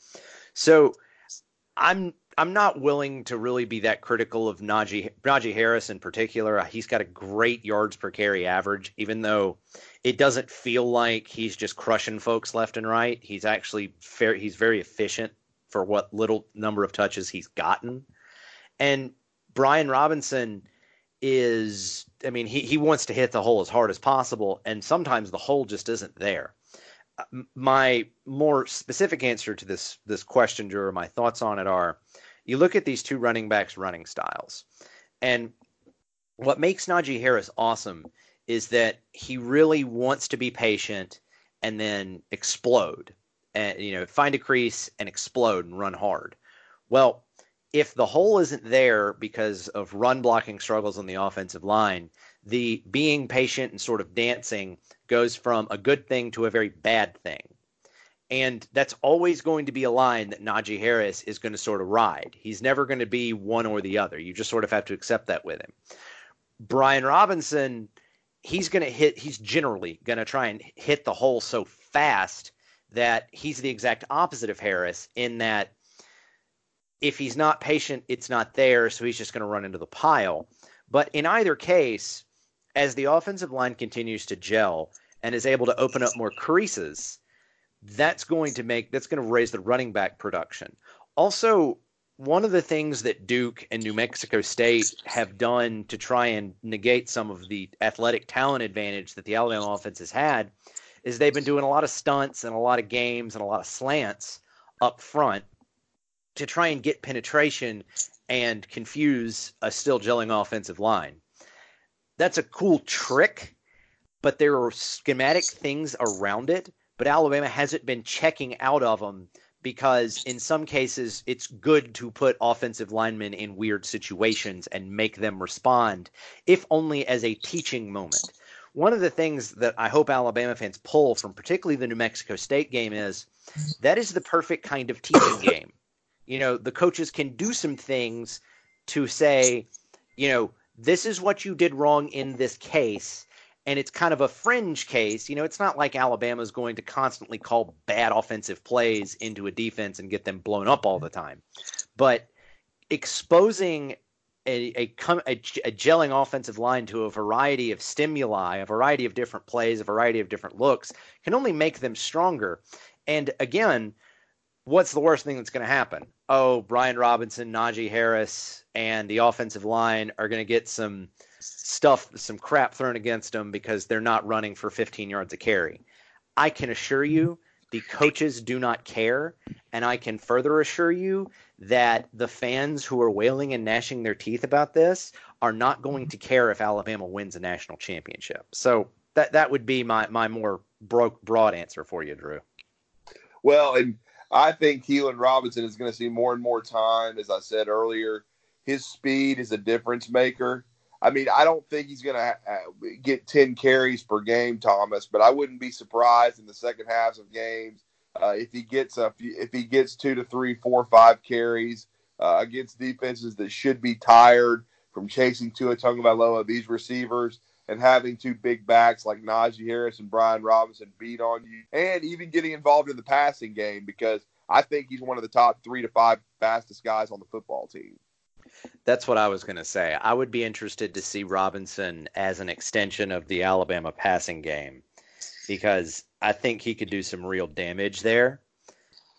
So I'm I'm not willing to really be that critical of Najee Najee Harris in particular. He's got a great yards per carry average, even though it doesn't feel like he's just crushing folks left and right. He's actually fair. He's very efficient for what little number of touches he's gotten. And Brian Robinson is, I mean, he, he wants to hit the hole as hard as possible, and sometimes the hole just isn't there. Uh, my more specific answer to this this question, Drew, or my thoughts on it are: you look at these two running backs' running styles, and what makes Najee Harris awesome is that he really wants to be patient and then explode and you know find a crease and explode and run hard. Well, if the hole isn't there because of run blocking struggles on the offensive line, the being patient and sort of dancing goes from a good thing to a very bad thing. And that's always going to be a line that Najee Harris is going to sort of ride. He's never going to be one or the other. You just sort of have to accept that with him. Brian Robinson, he's going to hit, he's generally going to try and hit the hole so fast that he's the exact opposite of Harris in that if he's not patient, it's not there, so he's just going to run into the pile. But in either case, as the offensive line continues to gel and is able to open up more creases, that's going to make that's going to raise the running back production. Also, one of the things that Duke and New Mexico State have done to try and negate some of the athletic talent advantage that the Alabama offense has had is they've been doing a lot of stunts and a lot of games and a lot of slants up front to try and get penetration and confuse a still gelling offensive line. That's a cool trick, but there are schematic things around it. But Alabama hasn't been checking out of them because in some cases it's good to put offensive linemen in weird situations and make them respond, if only as a teaching moment one of the things that I hope Alabama fans pull from particularly the New Mexico State game is that is the perfect kind of teaching game. You know, the coaches can do some things to say, you know, this is what you did wrong in this case. And it's kind of a fringe case. You know, it's not like Alabama's going to constantly call bad offensive plays into a defense and get them blown up all the time. But exposing a, a, a, a gelling offensive line to a variety of stimuli, a variety of different plays, a variety of different looks can only make them stronger. And again, what's the worst thing that's going to happen? Oh, Brian Robinson, Najee Harris, and the offensive line are going to get some stuff, some crap thrown against them because they're not running for 15 yards a carry. I can assure you the coaches do not care. And I can further assure you that the fans who are wailing and gnashing their teeth about this are not going to care if Alabama wins a national championship. So that that would be my my more broke broad answer for you, Drew. Well, and I think Keilan Robinson is going to see more and more time. As I said earlier, his speed is a difference maker. I mean, I don't think he's going to get 10 carries per game, Thomas, but I wouldn't be surprised in the second halves of games uh, if he gets a, if he gets two to three, four, five carries uh, against defenses that should be tired from chasing Tua Tagovailoa, these receivers, and having two big backs like Najee Harris and Brian Robinson beat on you, and even getting involved in the passing game because I think he's one of the top three to five fastest guys on the football team. That's what I was going to say. I would be interested to see Robinson as an extension of the Alabama passing game because I think he could do some real damage there.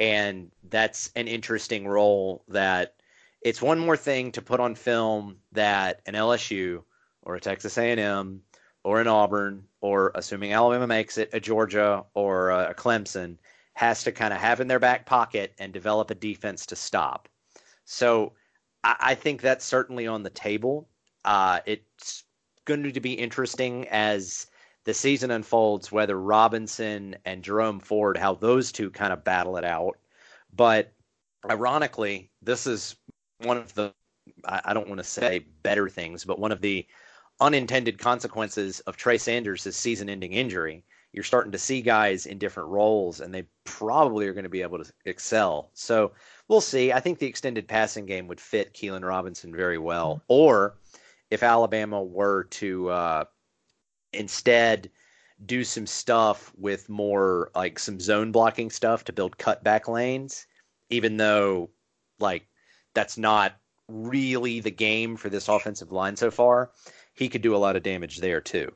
And that's an interesting role that it's one more thing to put on film that an LSU or a Texas A&M or an Auburn or assuming Alabama makes it a Georgia or a Clemson has to kind of have in their back pocket and develop a defense to stop. So I, I think that's certainly on the table. Uh, it's going to be interesting as the season unfolds whether Robinson and Jerome Ford how those two kind of battle it out. But ironically, this is one of the I, don't want to say better things, but one of the unintended consequences of Trey Sanders' season-ending injury. You're starting to see guys in different roles, and they probably are going to be able to excel. So we'll see. I think the extended passing game would fit Keilan Robinson very well. Or if Alabama were to uh, instead do some stuff with more like some zone blocking stuff to build cutback lanes, even though like that's not really the game for this offensive line so far, he could do a lot of damage there too.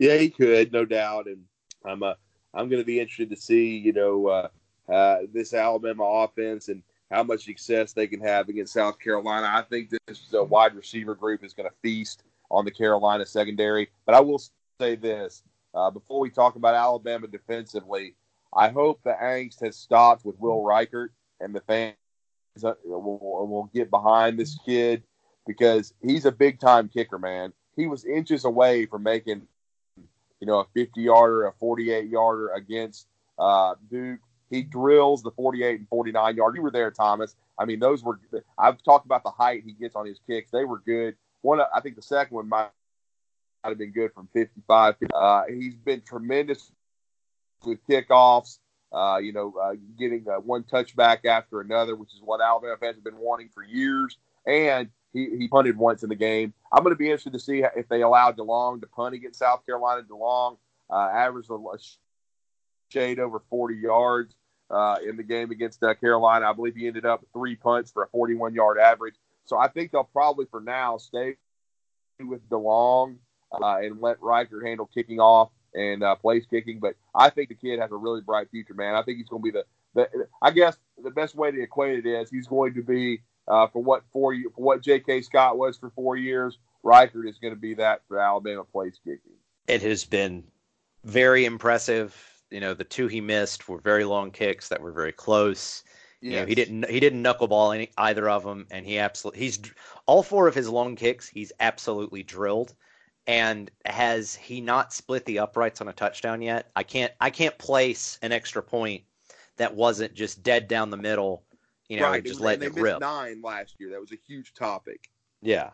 Yeah, he could, no doubt. And I'm uh, I'm going to be interested to see, you know, uh, uh, this Alabama offense and how much success they can have against South Carolina. I think this uh, wide receiver group is going to feast on the Carolina secondary. But I will say this uh, before we talk about Alabama defensively, I hope the angst has stopped with Will Reichard and the fans uh, will, will get behind this kid because he's a big time kicker, man. He was inches away from making, you know, a 50 yarder, a 48 yarder against uh, Duke. He drills the 48 and 49 yard. You were there, Thomas. I mean, those were. I've talked about the height he gets on his kicks. They were good. One, I think the second one might, might have been good from 55. Uh, he's been tremendous with kickoffs. Uh, you know, uh, getting uh, one touchback after another, which is what Alabama fans have been wanting for years. And he, he punted once in the game. I'm going to be interested to see if they allow DeLong to punt against South Carolina. DeLong uh, averaged a, shade over 40 yards uh, in the game against uh, Carolina. I believe he ended up three punts for a 41 yard average. So I think they'll probably, for now, stay with DeLong uh, and let Reichard handle kicking off and uh, place kicking. But I think the kid has a really bright future, man. I think he's going to be the, the. I guess the best way to equate it is he's going to be uh, for what four for what J.K. Scott was for four years. Reichard is going to be that for Alabama place kicking. It has been very impressive. You know, the two he missed were very long kicks that were very close. Yes. You know, he didn't he didn't knuckleball any either of them, and he absolutely he's all four of his long kicks he's absolutely drilled. And has he not split the uprights on a touchdown yet? I can't I can't place an extra point that wasn't just dead down the middle, you know, right. just letting letting it rip. Nine last year. That was a huge topic. Yeah.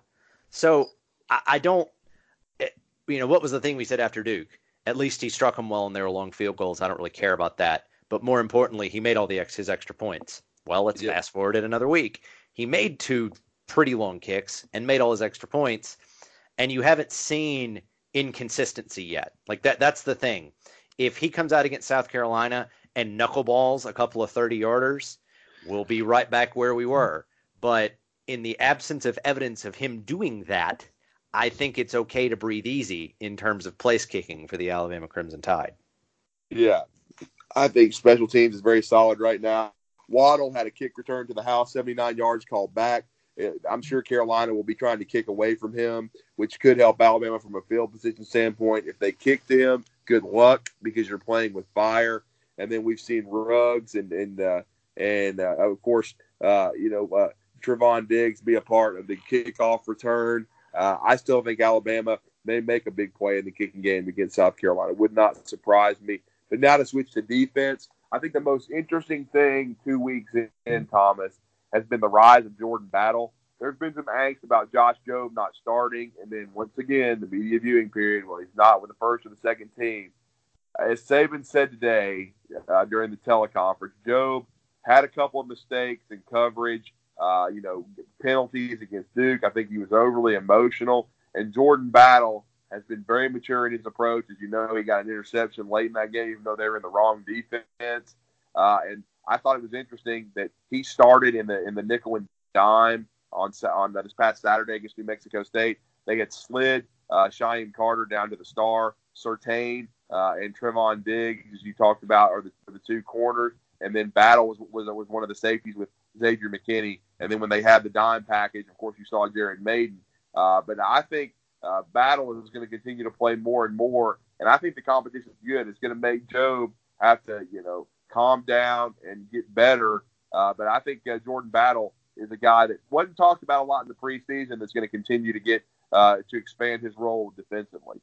So I, I don't. It, you know what was the thing we said after Duke? At least he struck them well, and they were long field goals. I don't really care about that. But more importantly, he made all the ex, his extra points. Well, let's yep. fast forward it another week. He made two pretty long kicks and made all his extra points and you haven't seen inconsistency yet. Like that that's the thing. If he comes out against South Carolina and knuckleballs a couple of 30 yarders, we'll be right back where we were. But in the absence of evidence of him doing that, I think it's okay to breathe easy in terms of place kicking for the Alabama Crimson Tide. Yeah. I think special teams is very solid right now. Waddle had a kick return to the house, 79 yards called back. I'm sure Carolina will be trying to kick away from him, which could help Alabama from a field position standpoint. If they kick to him, good luck because you're playing with fire. And then we've seen Ruggs and and uh, and uh, of course uh, you know uh, Trevon Diggs be a part of the kickoff return. Uh, I still think Alabama may make a big play in the kicking game against South Carolina. Would not surprise me. But now to switch to defense, I think the most interesting thing two weeks in, Thomas, has been the rise of Jordan Battle. There's been some angst about Josh Jobe not starting, and then once again, the media viewing period, well, he's not with the first or the second team. As Saban said today uh, during the teleconference, Jobe had a couple of mistakes in coverage, uh, you know, penalties against Duke. I think he was overly emotional. And Jordan Battle has been very mature in his approach. As you know, he got an interception late in that game, even though they were in the wrong defense. Uh, and I thought it was interesting that he started in the in the nickel and dime on on this past Saturday against New Mexico State. They had slid uh, Shyheim Carter down to the star, Surtain uh, and Trevon Diggs, as you talked about, are the, the two corners, and then Battle was, was was one of the safeties with Xavier McKinney. And then when they had the dime package, of course, you saw Jared Mayden. Uh, but I think uh, Battle is going to continue to play more and more, and I think the competition is good. It's going to make Jobe have to, you know, calm down and get better. Uh, but I think uh, Jordan Battle is a guy that wasn't talked about a lot in the preseason. That's going to continue to get uh, to expand his role defensively.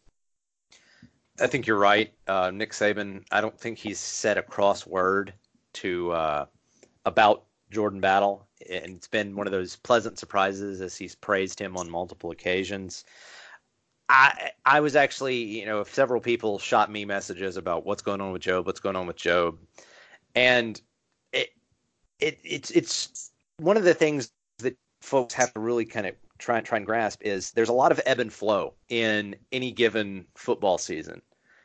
I think you're right, uh, Nick Saban. I don't think he's said a cross word to uh, about Jordan Battle, and it's been one of those pleasant surprises as he's praised him on multiple occasions. I I was actually, you know, several people shot me messages about what's going on with Jobe, what's going on with Jobe, and it it it's it's one of the things that folks have to really kind of try and try and grasp is there's a lot of ebb and flow in any given football season.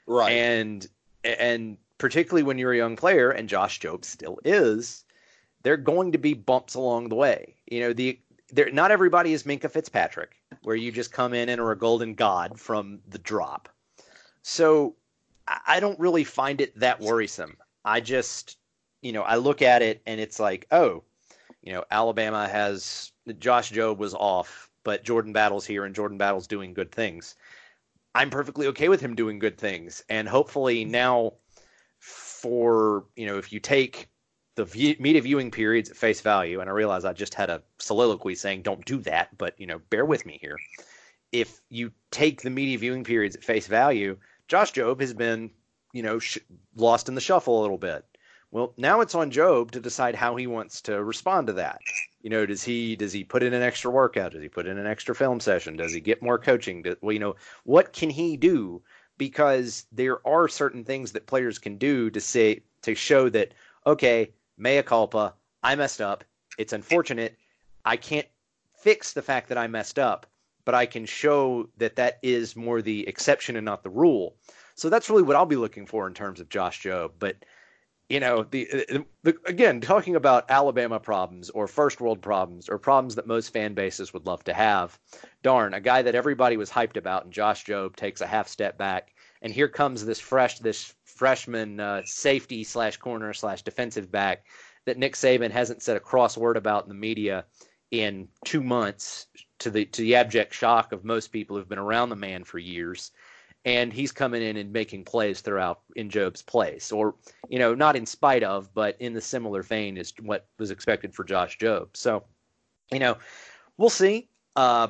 Right. And and particularly when you're a young player, and Josh Jobe still is, there are going to be bumps along the way. You know, the not everybody is Minkah Fitzpatrick, where you just come in and are a golden god from the drop. So I don't really find it that worrisome. I just, you know, I look at it and it's like, oh, you know, Alabama has Josh Jobe was off, but Jordan Battle's here and Jordan Battle's doing good things. I'm perfectly okay with him doing good things. And hopefully now for, you know, if you take the view, media viewing periods at face value, and I realize I just had a soliloquy saying don't do that, but you know, bear with me here. If you take the media viewing periods at face value, Josh Jobe has been, you know, sh- lost in the shuffle a little bit. Well, now it's on Jobe to decide how he wants to respond to that. You know, does he does he put in an extra workout? Does he put in an extra film session? Does he get more coaching? Well, you know, what can he do? Because there are certain things that players can do to say to show that okay, mea culpa, I messed up. It's unfortunate. I can't fix the fact that I messed up, but I can show that that is more the exception and not the rule. So that's really what I'll be looking for in terms of Josh Jobe. But you know, the, the, again talking about Alabama problems or first world problems or problems that most fan bases would love to have. Darn, a guy that everybody was hyped about, and Josh Jobe takes a half step back, and here comes this fresh this freshman uh, safety slash corner slash defensive back that Nick Saban hasn't said a cross word about in the media in two months to the to the abject shock of most people who've been around the man for years and he's coming in and making plays throughout in Jobe's place, or you know, not in spite of, but in the similar vein as what was expected for Josh Jobe. So, you know, we'll see. Uh,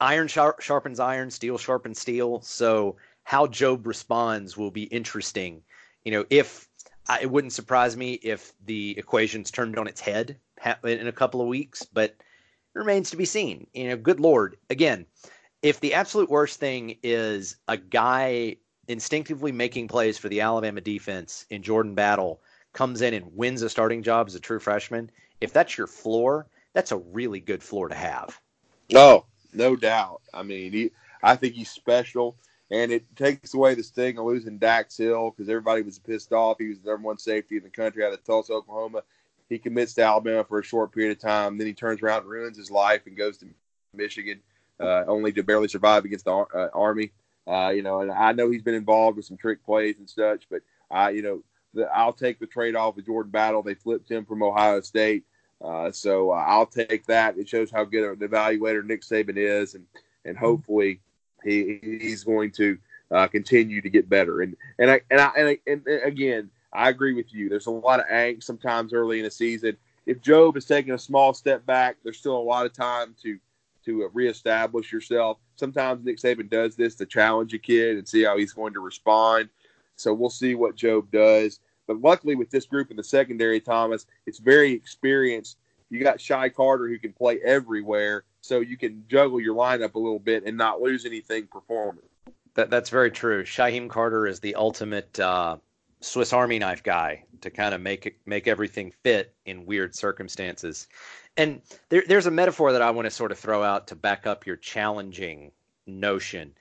iron sharp, sharpens iron, steel sharpens steel. So, how Jobe responds will be interesting. You know, if it wouldn't surprise me if the equation's turned on its head in a couple of weeks, but it remains to be seen. You know, good lord, again if the absolute worst thing is a guy instinctively making plays for the Alabama defense in Jordan Battle comes in and wins a starting job as a true freshman, if that's your floor, that's a really good floor to have. Oh, no doubt. I mean, he, I think he's special, and it takes away the sting of losing Dax Hill because everybody was pissed off. He was the number one safety in the country out of Tulsa, Oklahoma. He commits to Alabama for a short period of time, then he turns around and ruins his life and goes to Michigan uh, only to barely survive against the uh, Army. Uh, you know, and I know he's been involved with some trick plays and such, but I, you know, the, I'll take the trade off with Jordan Battle. They flipped him from Ohio State, uh, so uh, I'll take that. It shows how good an evaluator Nick Saban is, and and hopefully he he's going to uh, continue to get better. And and I and I and, I, and again, I agree with you. There's a lot of angst sometimes early in the season. If Jobe is taking a small step back, there's still a lot of time to to reestablish yourself. Sometimes Nick Saban does this to challenge a kid and see how he's going to respond. So we'll see what Jobe does. But luckily, with this group in the secondary, Thomas, it's very experienced. You got Shy Carter who can play everywhere, so you can juggle your lineup a little bit and not lose anything performance. That, that's very true. Shyheim Carter is the ultimate uh, Swiss Army knife guy to kind of make make everything fit in weird circumstances. And there, there's a metaphor that I want to sort of throw out to back up your challenging notion.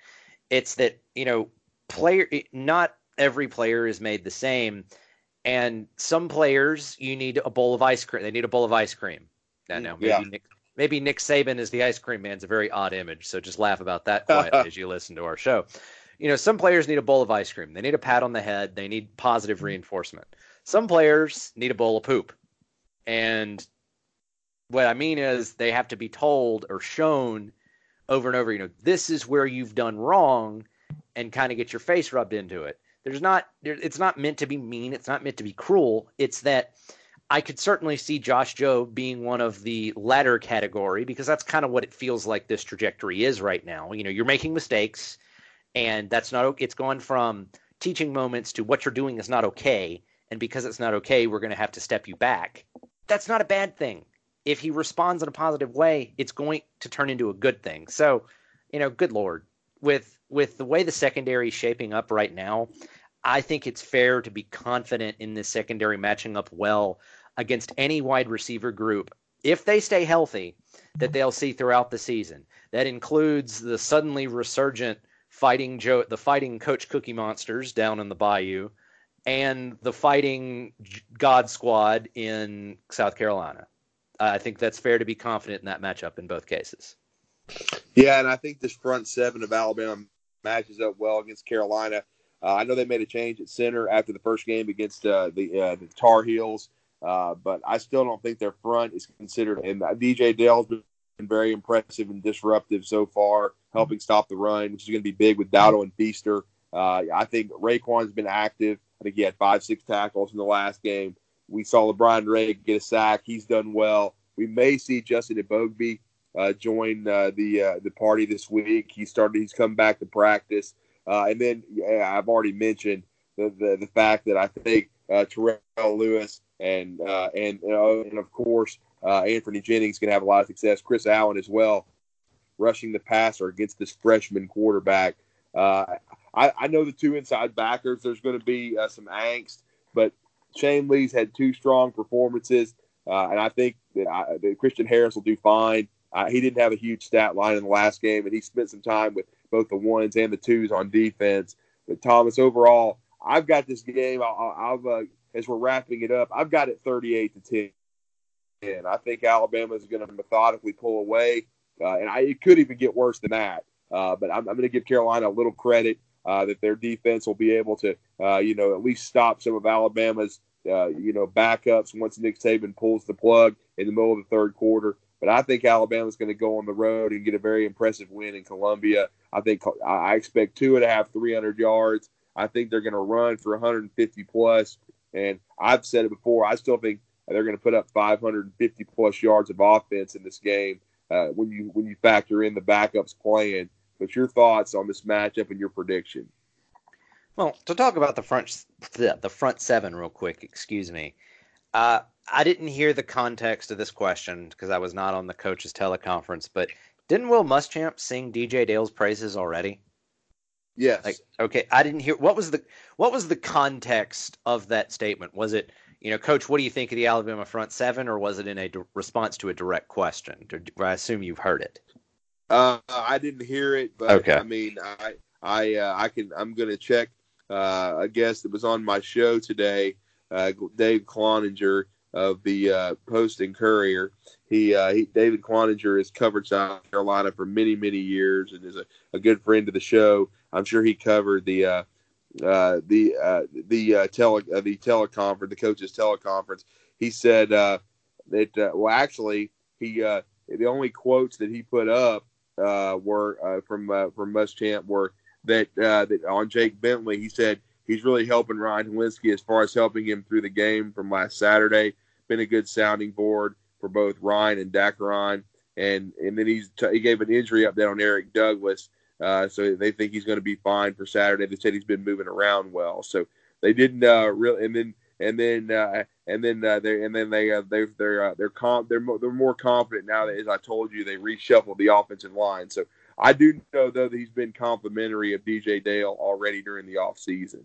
It's that, you know, player not every player is made the same. And some players you need a bowl of ice cream. They need a bowl of ice cream. I know maybe yeah. Nick, maybe Nick Saban is the ice cream man. It's a very odd image. So just laugh about that quietly as you listen to our show. You know, some players need a bowl of ice cream. They need a pat on the head. They need positive mm-hmm. reinforcement. Some players need a bowl of poop. And what I mean is they have to be told or shown over and over, you know, this is where you've done wrong and kind of get your face rubbed into it. There's not it's not meant to be mean, it's not meant to be cruel. It's that I could certainly see Josh Jobe being one of the latter category because that's kind of what it feels like this trajectory is right now. You know, you're making mistakes, and that's not. It's gone from teaching moments to what you're doing is not okay, and because it's not okay, we're going to have to step you back. That's not a bad thing. If he responds in a positive way, it's going to turn into a good thing. So, you know, good lord, with with the way the secondary is shaping up right now, I think it's fair to be confident in this secondary matching up well against any wide receiver group, if they stay healthy, that mm-hmm. they'll see throughout the season. That includes the suddenly resurgent fighting Joe, the fighting Coach Cookie Monsters down in the Bayou, and the fighting God Squad in South Carolina. I think that's fair to be confident in that matchup in both cases. Yeah, and I think this front seven of Alabama matches up well against Carolina. Uh, I know they made a change at center after the first game against uh, the uh, the Tar Heels. Uh, but I still don't think their front is considered. And DJ Dale's been very impressive and disruptive so far, helping stop the run, which is going to be big with Dowdle and Feaster. Uh, I think Raekwon's been active. I think he had five, six tackles in the last game. We saw LaBryan Ray get a sack. He's done well. We may see Justin Eboigbe uh, join uh, the uh, the party this week. He started. He's come back to practice. Uh, and then yeah, I've already mentioned the, the, the fact that I think uh, Terrell Lewis and uh, and and of course Anfernee Jennings to have a lot of success. Chris Allen as well, rushing the passer against this freshman quarterback. I, I, know the two inside backers. There's going to be some angst, but Shane Lee's had two strong performances, uh, and I think that, I, that, Christian Harris will do fine. Uh, he didn't have a huge stat line in the last game, and he spent some time with both the ones and the twos on defense. But Thomas, overall, I've got this game. i have as we're wrapping it up, I've got it 38 to 10. And I think Alabama is going to methodically pull away, uh, and I, it could even get worse than that. Uh, but I'm, I'm going to give Carolina a little credit uh, that their defense will be able to, uh, you know, at least stop some of Alabama's, uh, you know, backups once Nick Saban pulls the plug in the middle of the third quarter. But I think Alabama's going to go on the road and get a very impressive win in Columbia. I think I expect two and a half, 300 yards. I think they're going to run for 150 plus. And I've said it before. I still think they're going to put up 550 plus yards of offense in this game uh, when you when you factor in the backups playing. But your thoughts on this matchup and your prediction? Well, to talk about the front the, front seven real quick, excuse me. Uh, I didn't hear the context of this question because I was not on the coaches teleconference. But didn't Will Muschamp sing DJ Dale's praises already? Yes. Like, okay, I didn't hear what was the what was the context of that statement? Was it you know, Coach, what do you think of the Alabama front seven, or was it in a d- response to a direct question? I assume you've heard it. Uh, I didn't hear it, but okay. I mean, I I uh, I can I'm going to check. Uh, a guest that was on my show today, uh, Dave Cloninger of the uh, Post and Courier. He, uh, he, David Cloninger has covered South Carolina for many many years and is a, a good friend of the show. I'm sure he covered the uh, uh, the uh, the uh, tele uh, the teleconference, the coaches teleconference. He said uh, that uh, well, actually, he uh, the only quotes that he put up uh, were uh, from uh, from Muschamp were that uh, that on Jake Bentley. He said he's really helping Ryan Hilinski as far as helping him through the game from last Saturday. Been a good sounding board for both Ryan and Dakereon. And and then he's t- he gave an injury update on Eric Douglas. Uh, so they think he's going to be fine for Saturday. They said he's been moving around well. So they didn't uh, really, and then and then uh, and then uh, they and then they uh, they they're uh, they're they're mo- they're more confident now that as I told you they reshuffled the offensive line. So I do know though that he's been complimentary of DJ Dale already during the off season.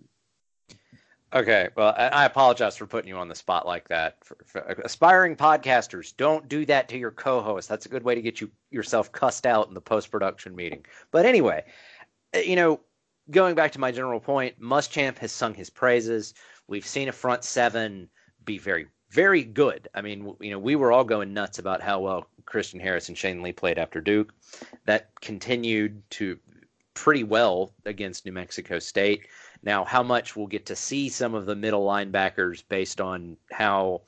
Okay, well, I apologize for putting you on the spot like that. For, for aspiring podcasters, don't do that to your co-host. That's a good way to get you yourself cussed out in the post-production meeting. But anyway, eh, you know, going back to my general point, Muschamp has sung his praises. We've seen a front seven be very, very good. I mean, you know, we were all going nuts about how well Christian Harris and Shane Lee played after Duke. That continued to pretty well against New Mexico State. Now, how much we'll get to see some of the middle linebackers based on how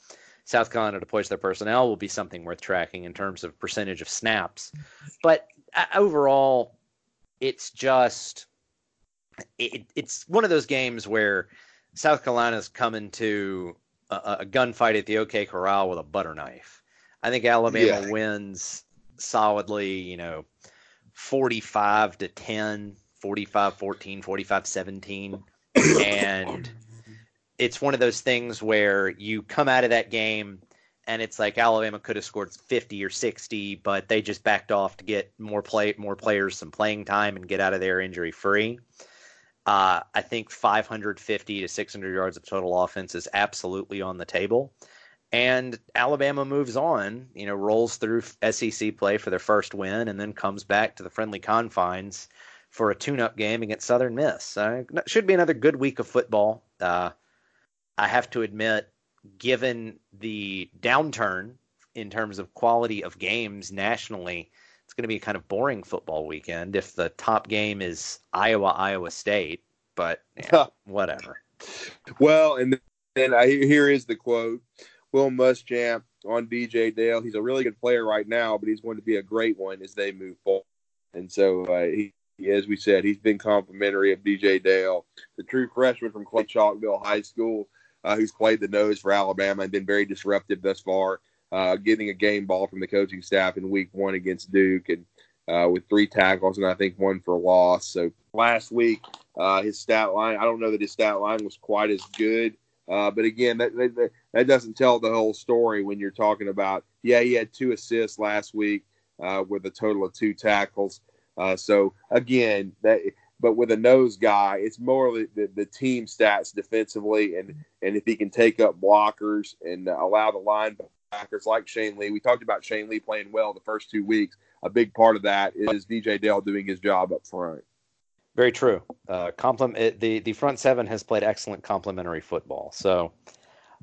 South Carolina deploys their personnel will be something worth tracking in terms of percentage of snaps. But uh, overall, it's just it, it's one of those games where South Carolina's coming to a, a gunfight at the OK Corral with a butter knife. I think Alabama yeah. wins solidly, you know, 45 to 10, 45 14, 45 17. And it's one of those things where you come out of that game and it's like Alabama could have scored 50 or 60, but they just backed off to get more play more players some playing time and get out of there injury free. Uh, I think 550 to 600 yards of total offense is absolutely on the table. And Alabama moves on, you know, rolls through SEC play for their first win, and then comes back to the friendly confines for a tune-up game against Southern Miss. Uh, should be another good week of football. Uh, I have to admit, given the downturn in terms of quality of games nationally, going to be a kind of boring football weekend if the top game is Iowa Iowa State. But yeah, whatever. Well, and then I, here is the quote Will Muschamp on DJ Dale. He's a really good player right now, but he's going to be a great one as they move forward. And so, uh, he, as we said, he's been complimentary of DJ Dale, the true freshman from Clay Chalkville High School, uh, who's played the nose for Alabama and been very disruptive thus far, uh, getting a game ball from the coaching staff in week one against Duke and uh, with three tackles and I think one for loss. So last week, uh, his stat line, I don't know that his stat line was quite as good uh, but again, that, that, that doesn't tell the whole story when you're talking about. Yeah, he had two assists last week uh, with a total of two tackles. Uh, so again, that but with a nose guy, it's more the, the, the, team stats defensively, and and if he can take up blockers and allow the linebackers like Shane Lee. We talked about Shane Lee playing well the first two weeks. A big part of that is DJ Dale doing his job up front. Very true. Uh, compliment the the front seven has played excellent complementary football. So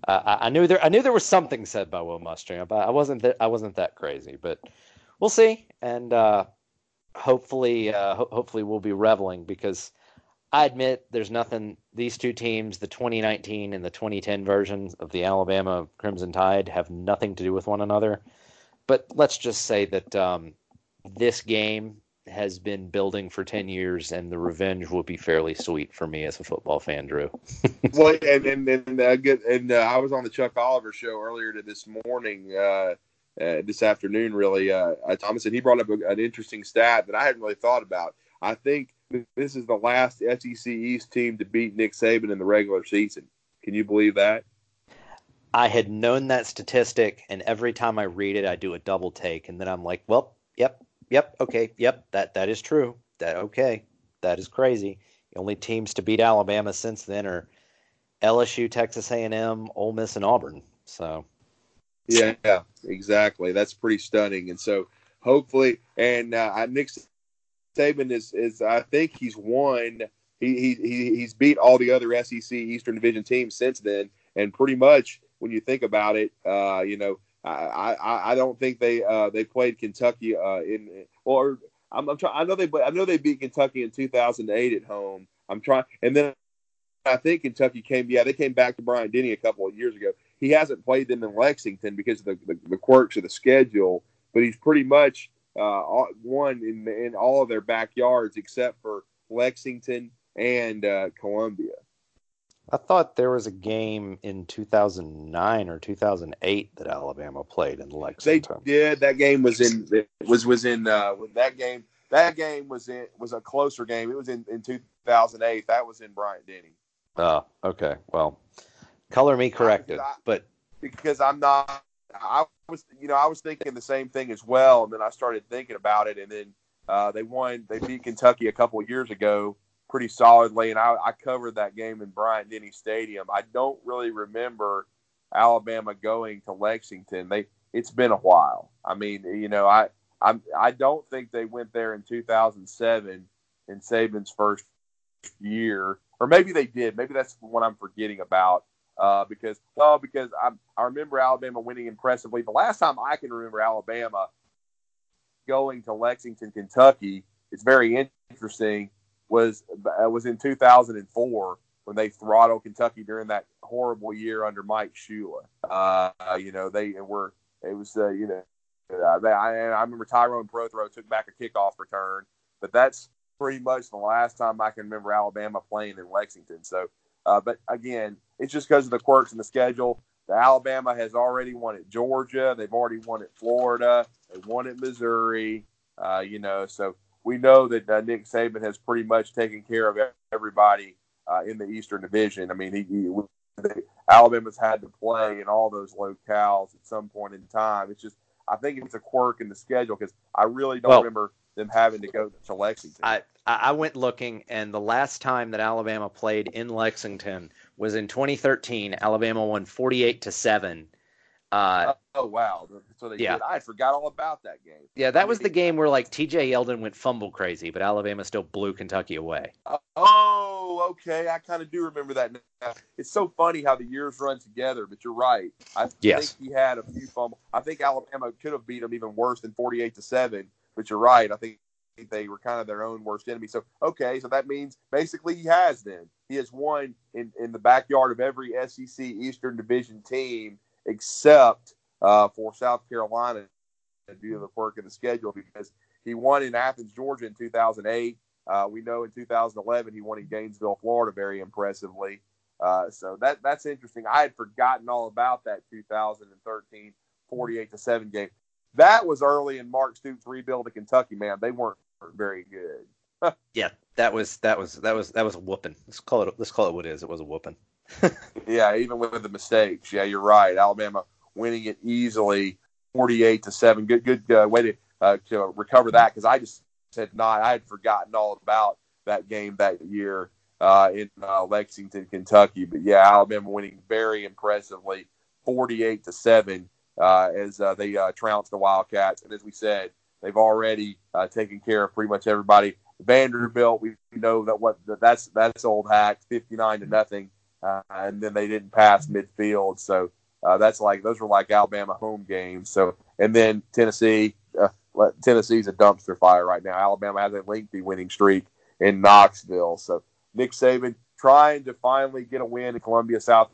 uh, I, I, knew there I knew there was something said by Will Muschamp. I wasn't th- I wasn't that crazy, but we'll see. And uh, hopefully uh, ho- hopefully we'll be reveling because I admit there's nothing. These two teams, the 2019 and the 2010 versions of the Alabama Crimson Tide, have nothing to do with one another. But let's just say that um, this game has been building for 10 years and the revenge will be fairly sweet for me as a football fan drew well and and and, uh, get, and uh, i was on the chuck oliver show earlier to this morning uh, uh this afternoon really uh, thomas and he brought up a, an interesting stat that i hadn't really thought about i think this is the last sec east team to beat nick saban in the regular season can you believe that i had known that statistic and every time i read it i do a double take and then i'm like well yep Yep. Okay. Yep. That that is true. That okay. That is crazy. The only teams to beat Alabama since then are LSU, Texas A&M, Ole Miss, and Auburn. So. Yeah, yeah, exactly. That's pretty stunning. And so hopefully, and uh, Nick Saban is is I think he's won. He, he he's beat all the other SEC Eastern Division teams since then, and pretty much when you think about it, uh, you know, I, I, I don't think they uh, they played Kentucky uh, in or I'm, I'm trying. I know they I know they beat Kentucky in 2008 at home. I'm trying, and then I think Kentucky came. Yeah, they came back to Bryant Denny a couple of years ago. He hasn't played them in Lexington because of the, the, the quirks of the schedule, but he's pretty much uh, won in in all of their backyards except for Lexington and uh, Columbia. I thought there was a game in 2009 or 2008 that Alabama played in Lexington. They did. That game was in was was in uh, that game. That game was in was a closer game. It was in, in 2008. That was in Bryant Denny. Oh, okay. Well, color me corrected, I, but because I'm not, I was you know I was thinking the same thing as well, and then I started thinking about it, and then uh, they won. They beat Kentucky a couple of years ago pretty solidly, and I, I covered that game in Bryant Denny Stadium. I don't really remember Alabama going to Lexington. They it's been a while. I mean, you know, I I'm I don't think they went there in 2007 in Saban's first year, or maybe they did. Maybe that's what I'm forgetting about. Uh, because well, because I I remember Alabama winning impressively. The last time I can remember Alabama going to Lexington, Kentucky, it's very interesting was uh, was in 2004 when they throttled Kentucky during that horrible year under Mike Shula. Uh, you know, they were it was uh, you know uh, they, I, I remember Tyrone Prothro took back a kickoff return, but that's pretty much the last time I can remember Alabama playing in Lexington. So, uh, but again, it's just because of the quirks in the schedule. The Alabama has already won at Georgia. They've already won at Florida. They won at Missouri. Uh, you know, so we know that uh, Nick Saban has pretty much taken care of everybody uh, in the Eastern Division. I mean, he, he Alabama's had to play in all those locales at some point in time. It's just I think it's a quirk in the schedule because I really don't well, remember them having to go to Lexington. I I went looking, and the last time that Alabama played in Lexington was in 2013. Alabama won 48 to seven. Uh, oh wow! So they yeah. Did. I forgot all about that game. Yeah, that was the game where like T.J. Yeldon went fumble crazy, but Alabama still blew Kentucky away. oh, okay. I kind of do remember that. Now. It's so funny how the years run together. But you're right. I yes. think he had a few fumbles. I think Alabama could have beat them even worse than 48 to seven. But you're right. I think they were kind of their own worst enemy. So okay, so that means basically he has then he has won in in the backyard of every SEC Eastern Division team except uh, for South Carolina due to the quirk in the schedule because he won in Athens, Georgia in 2008. Uh, we know in 2011 he won in Gainesville, Florida, very impressively. Uh, so that that's interesting. I had forgotten all about that 2013 48 to seven game. That was early in Mark Stoops' rebuild to Kentucky. Man, they weren't very good. yeah, that was that was that was that was a whooping. Let's call it let's call it what it is. It was a whooping. yeah, even with the mistakes. Yeah, you're right. Alabama winning it easily, 48 to seven. Good, good uh, way to uh, to recover that because I just had not. I had forgotten all about that game that year uh, in uh, Lexington, Kentucky. But yeah, Alabama winning very impressively, 48 to seven, uh, as uh, they trounced the Wildcats. And as we said, they've already taken care of pretty much everybody. Vanderbilt, we know that what that's that's old hack, 59 to nothing uh, and then they didn't pass midfield. So uh, that's like those were like Alabama home games. So and then Tennessee, uh, Tennessee's a dumpster fire right now. Alabama has a lengthy winning streak in Knoxville. So Nick Saban trying to finally get a win in Columbia, South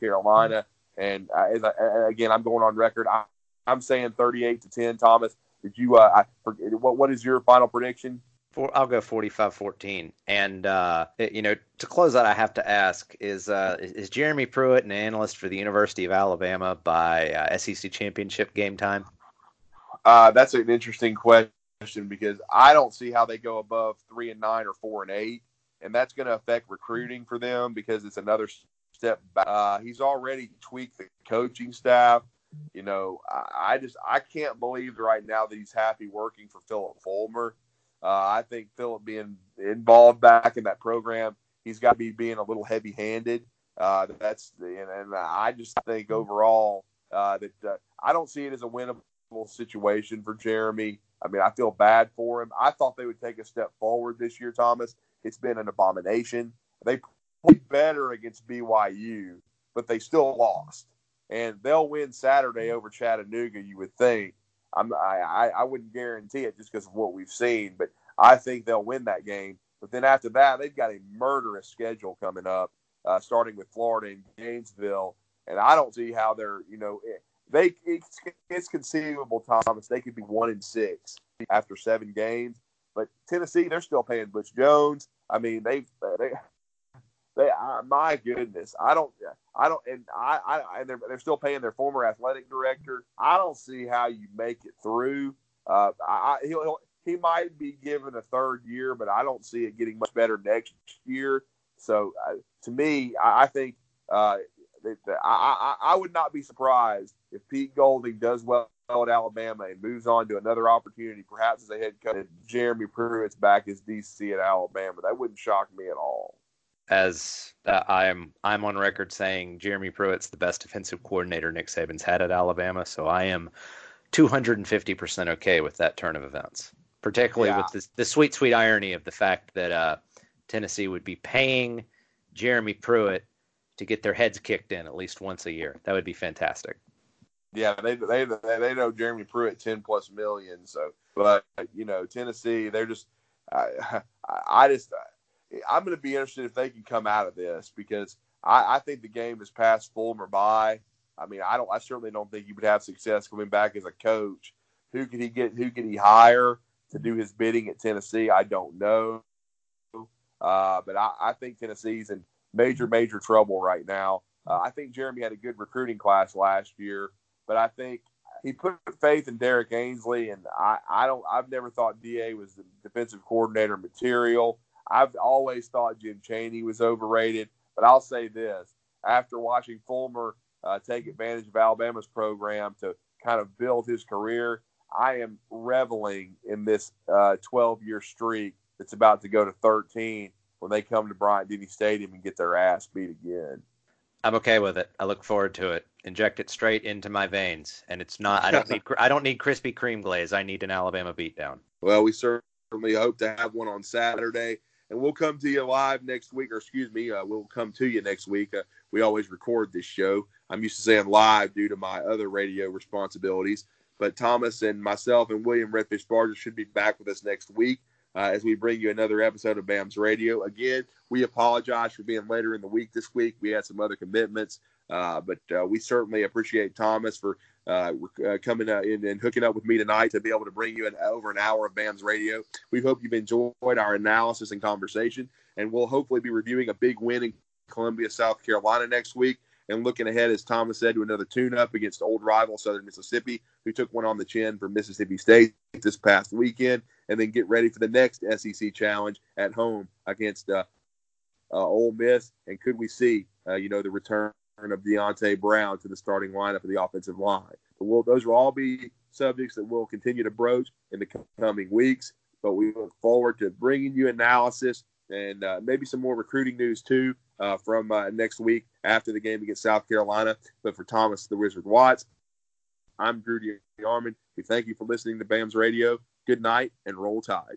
Carolina. And uh, I, again, I'm going on record. I, am saying 38 to 10. Thomas, did you? Uh, I, what what is your final prediction? For, I'll go 45-14. And uh, you know, to close out, I have to ask: Is uh, is Jeremy Pruitt an analyst for the University of Alabama by uh, SEC championship game time? Uh, that's an interesting question because I don't see how they go above three and nine or four and eight, and that's going to affect recruiting for them because it's another step back. Uh, he's already tweaked the coaching staff. You know, I, I just I can't believe right now that he's happy working for Phillip Fulmer uh, I think Phillip being involved back in that program, he's got to be being a little heavy handed. Uh, that's and, and, I just think overall uh, that uh, I don't see it as a winnable situation for Jeremy. I mean, I feel bad for him. I thought they would take a step forward this year, Thomas. It's been an abomination. They played better against BYU, but they still lost. And they'll win Saturday over Chattanooga, you would think. I'm, I, I wouldn't guarantee it just because of what we've seen, but I think they'll win that game. But then after that, they've got a murderous schedule coming up, uh, starting with Florida and Gainesville, and I don't see how they're, you know, they it's, it's conceivable, Thomas. They could be one in six after seven games, but Tennessee, they're still paying Butch Jones. I mean, they they they, my goodness, I don't, I don't, and I, I, and they're, they're still paying their former athletic director. I don't see how you make it through. Uh, I, he'll, he'll, he might be given a third year, but I don't see it getting much better next year. So, uh, to me, I, I think uh, that, that I, I, I would not be surprised if Pete Golding does well at Alabama and moves on to another opportunity, perhaps as a head coach. And Jeremy Pruitt's back as DC at Alabama. That wouldn't shock me at all as uh, I'm I'm on record saying Jeremy Pruitt's the best defensive coordinator Nick Saban's had at Alabama, so I am 250% okay with that turn of events. Particularly yeah. with this, the sweet sweet irony of the fact that uh, Tennessee would be paying Jeremy Pruitt to get their heads kicked in at least once a year. That would be fantastic. Yeah, they they they know Jeremy Pruitt 10 plus million, so but you know, Tennessee, they're just I I just I'm going to be interested if they can come out of this because I, I think the game has passed Fulmer by. I mean, I don't. I certainly don't think he would have success coming back as a coach. Who could he get? Who could he hire to do his bidding at Tennessee? I don't know. Uh, but I, I, think Tennessee's in major, major trouble right now. Uh, I think Jeremy had a good recruiting class last year, but I think he put faith in Derrick Ansley, and I, I don't. I've never thought Da was the defensive coordinator material. I've always thought Jim Chaney was overrated, but I'll say this: after watching Fulmer uh, take advantage of Alabama's program to kind of build his career, I am reveling in this 12 uh, year streak that's about to go to 13 when they come to Bryant Denny Stadium and get their ass beat again. I'm okay with it. I look forward to it. Inject it straight into my veins, and it's not. I don't need. I don't need Krispy Kreme glaze. I need an Alabama beatdown. Well, we certainly hope to have one on Saturday, and we'll come to you live next week. Or excuse me, uh, we'll come to you next week. Uh, we always record this show. I'm used to saying live due to my other radio responsibilities. But Thomas and myself and William Redfish Barger should be back with us next week uh, as we bring you another episode of BAMS Radio. Again, we apologize for being later in the week this week. We had some other commitments, uh, but uh, we certainly appreciate Thomas for uh, uh, coming uh, in and hooking up with me tonight to be able to bring you an, over an hour of BAMS Radio. We hope you've enjoyed our analysis and conversation, and we'll hopefully be reviewing a big win in Columbia, South Carolina next week and looking ahead, as Thomas said, to another tune-up against old rival Southern Mississippi, who took one on the chin for Mississippi State this past weekend, and then get ready for the next SEC challenge at home against uh, uh, Ole Miss. And could we see, uh, you know, the return of Deonte Brown to the starting lineup of the offensive line? But we'll, those will all be subjects that we'll continue to broach in the coming weeks. But we look forward to bringing you analysis and uh, maybe some more recruiting news too uh, from uh, next week after the game against South Carolina. But for Thomas the Wizard Watts, I'm Drew DeArmond. We thank you for listening to BAMS Radio. Good night and roll tide.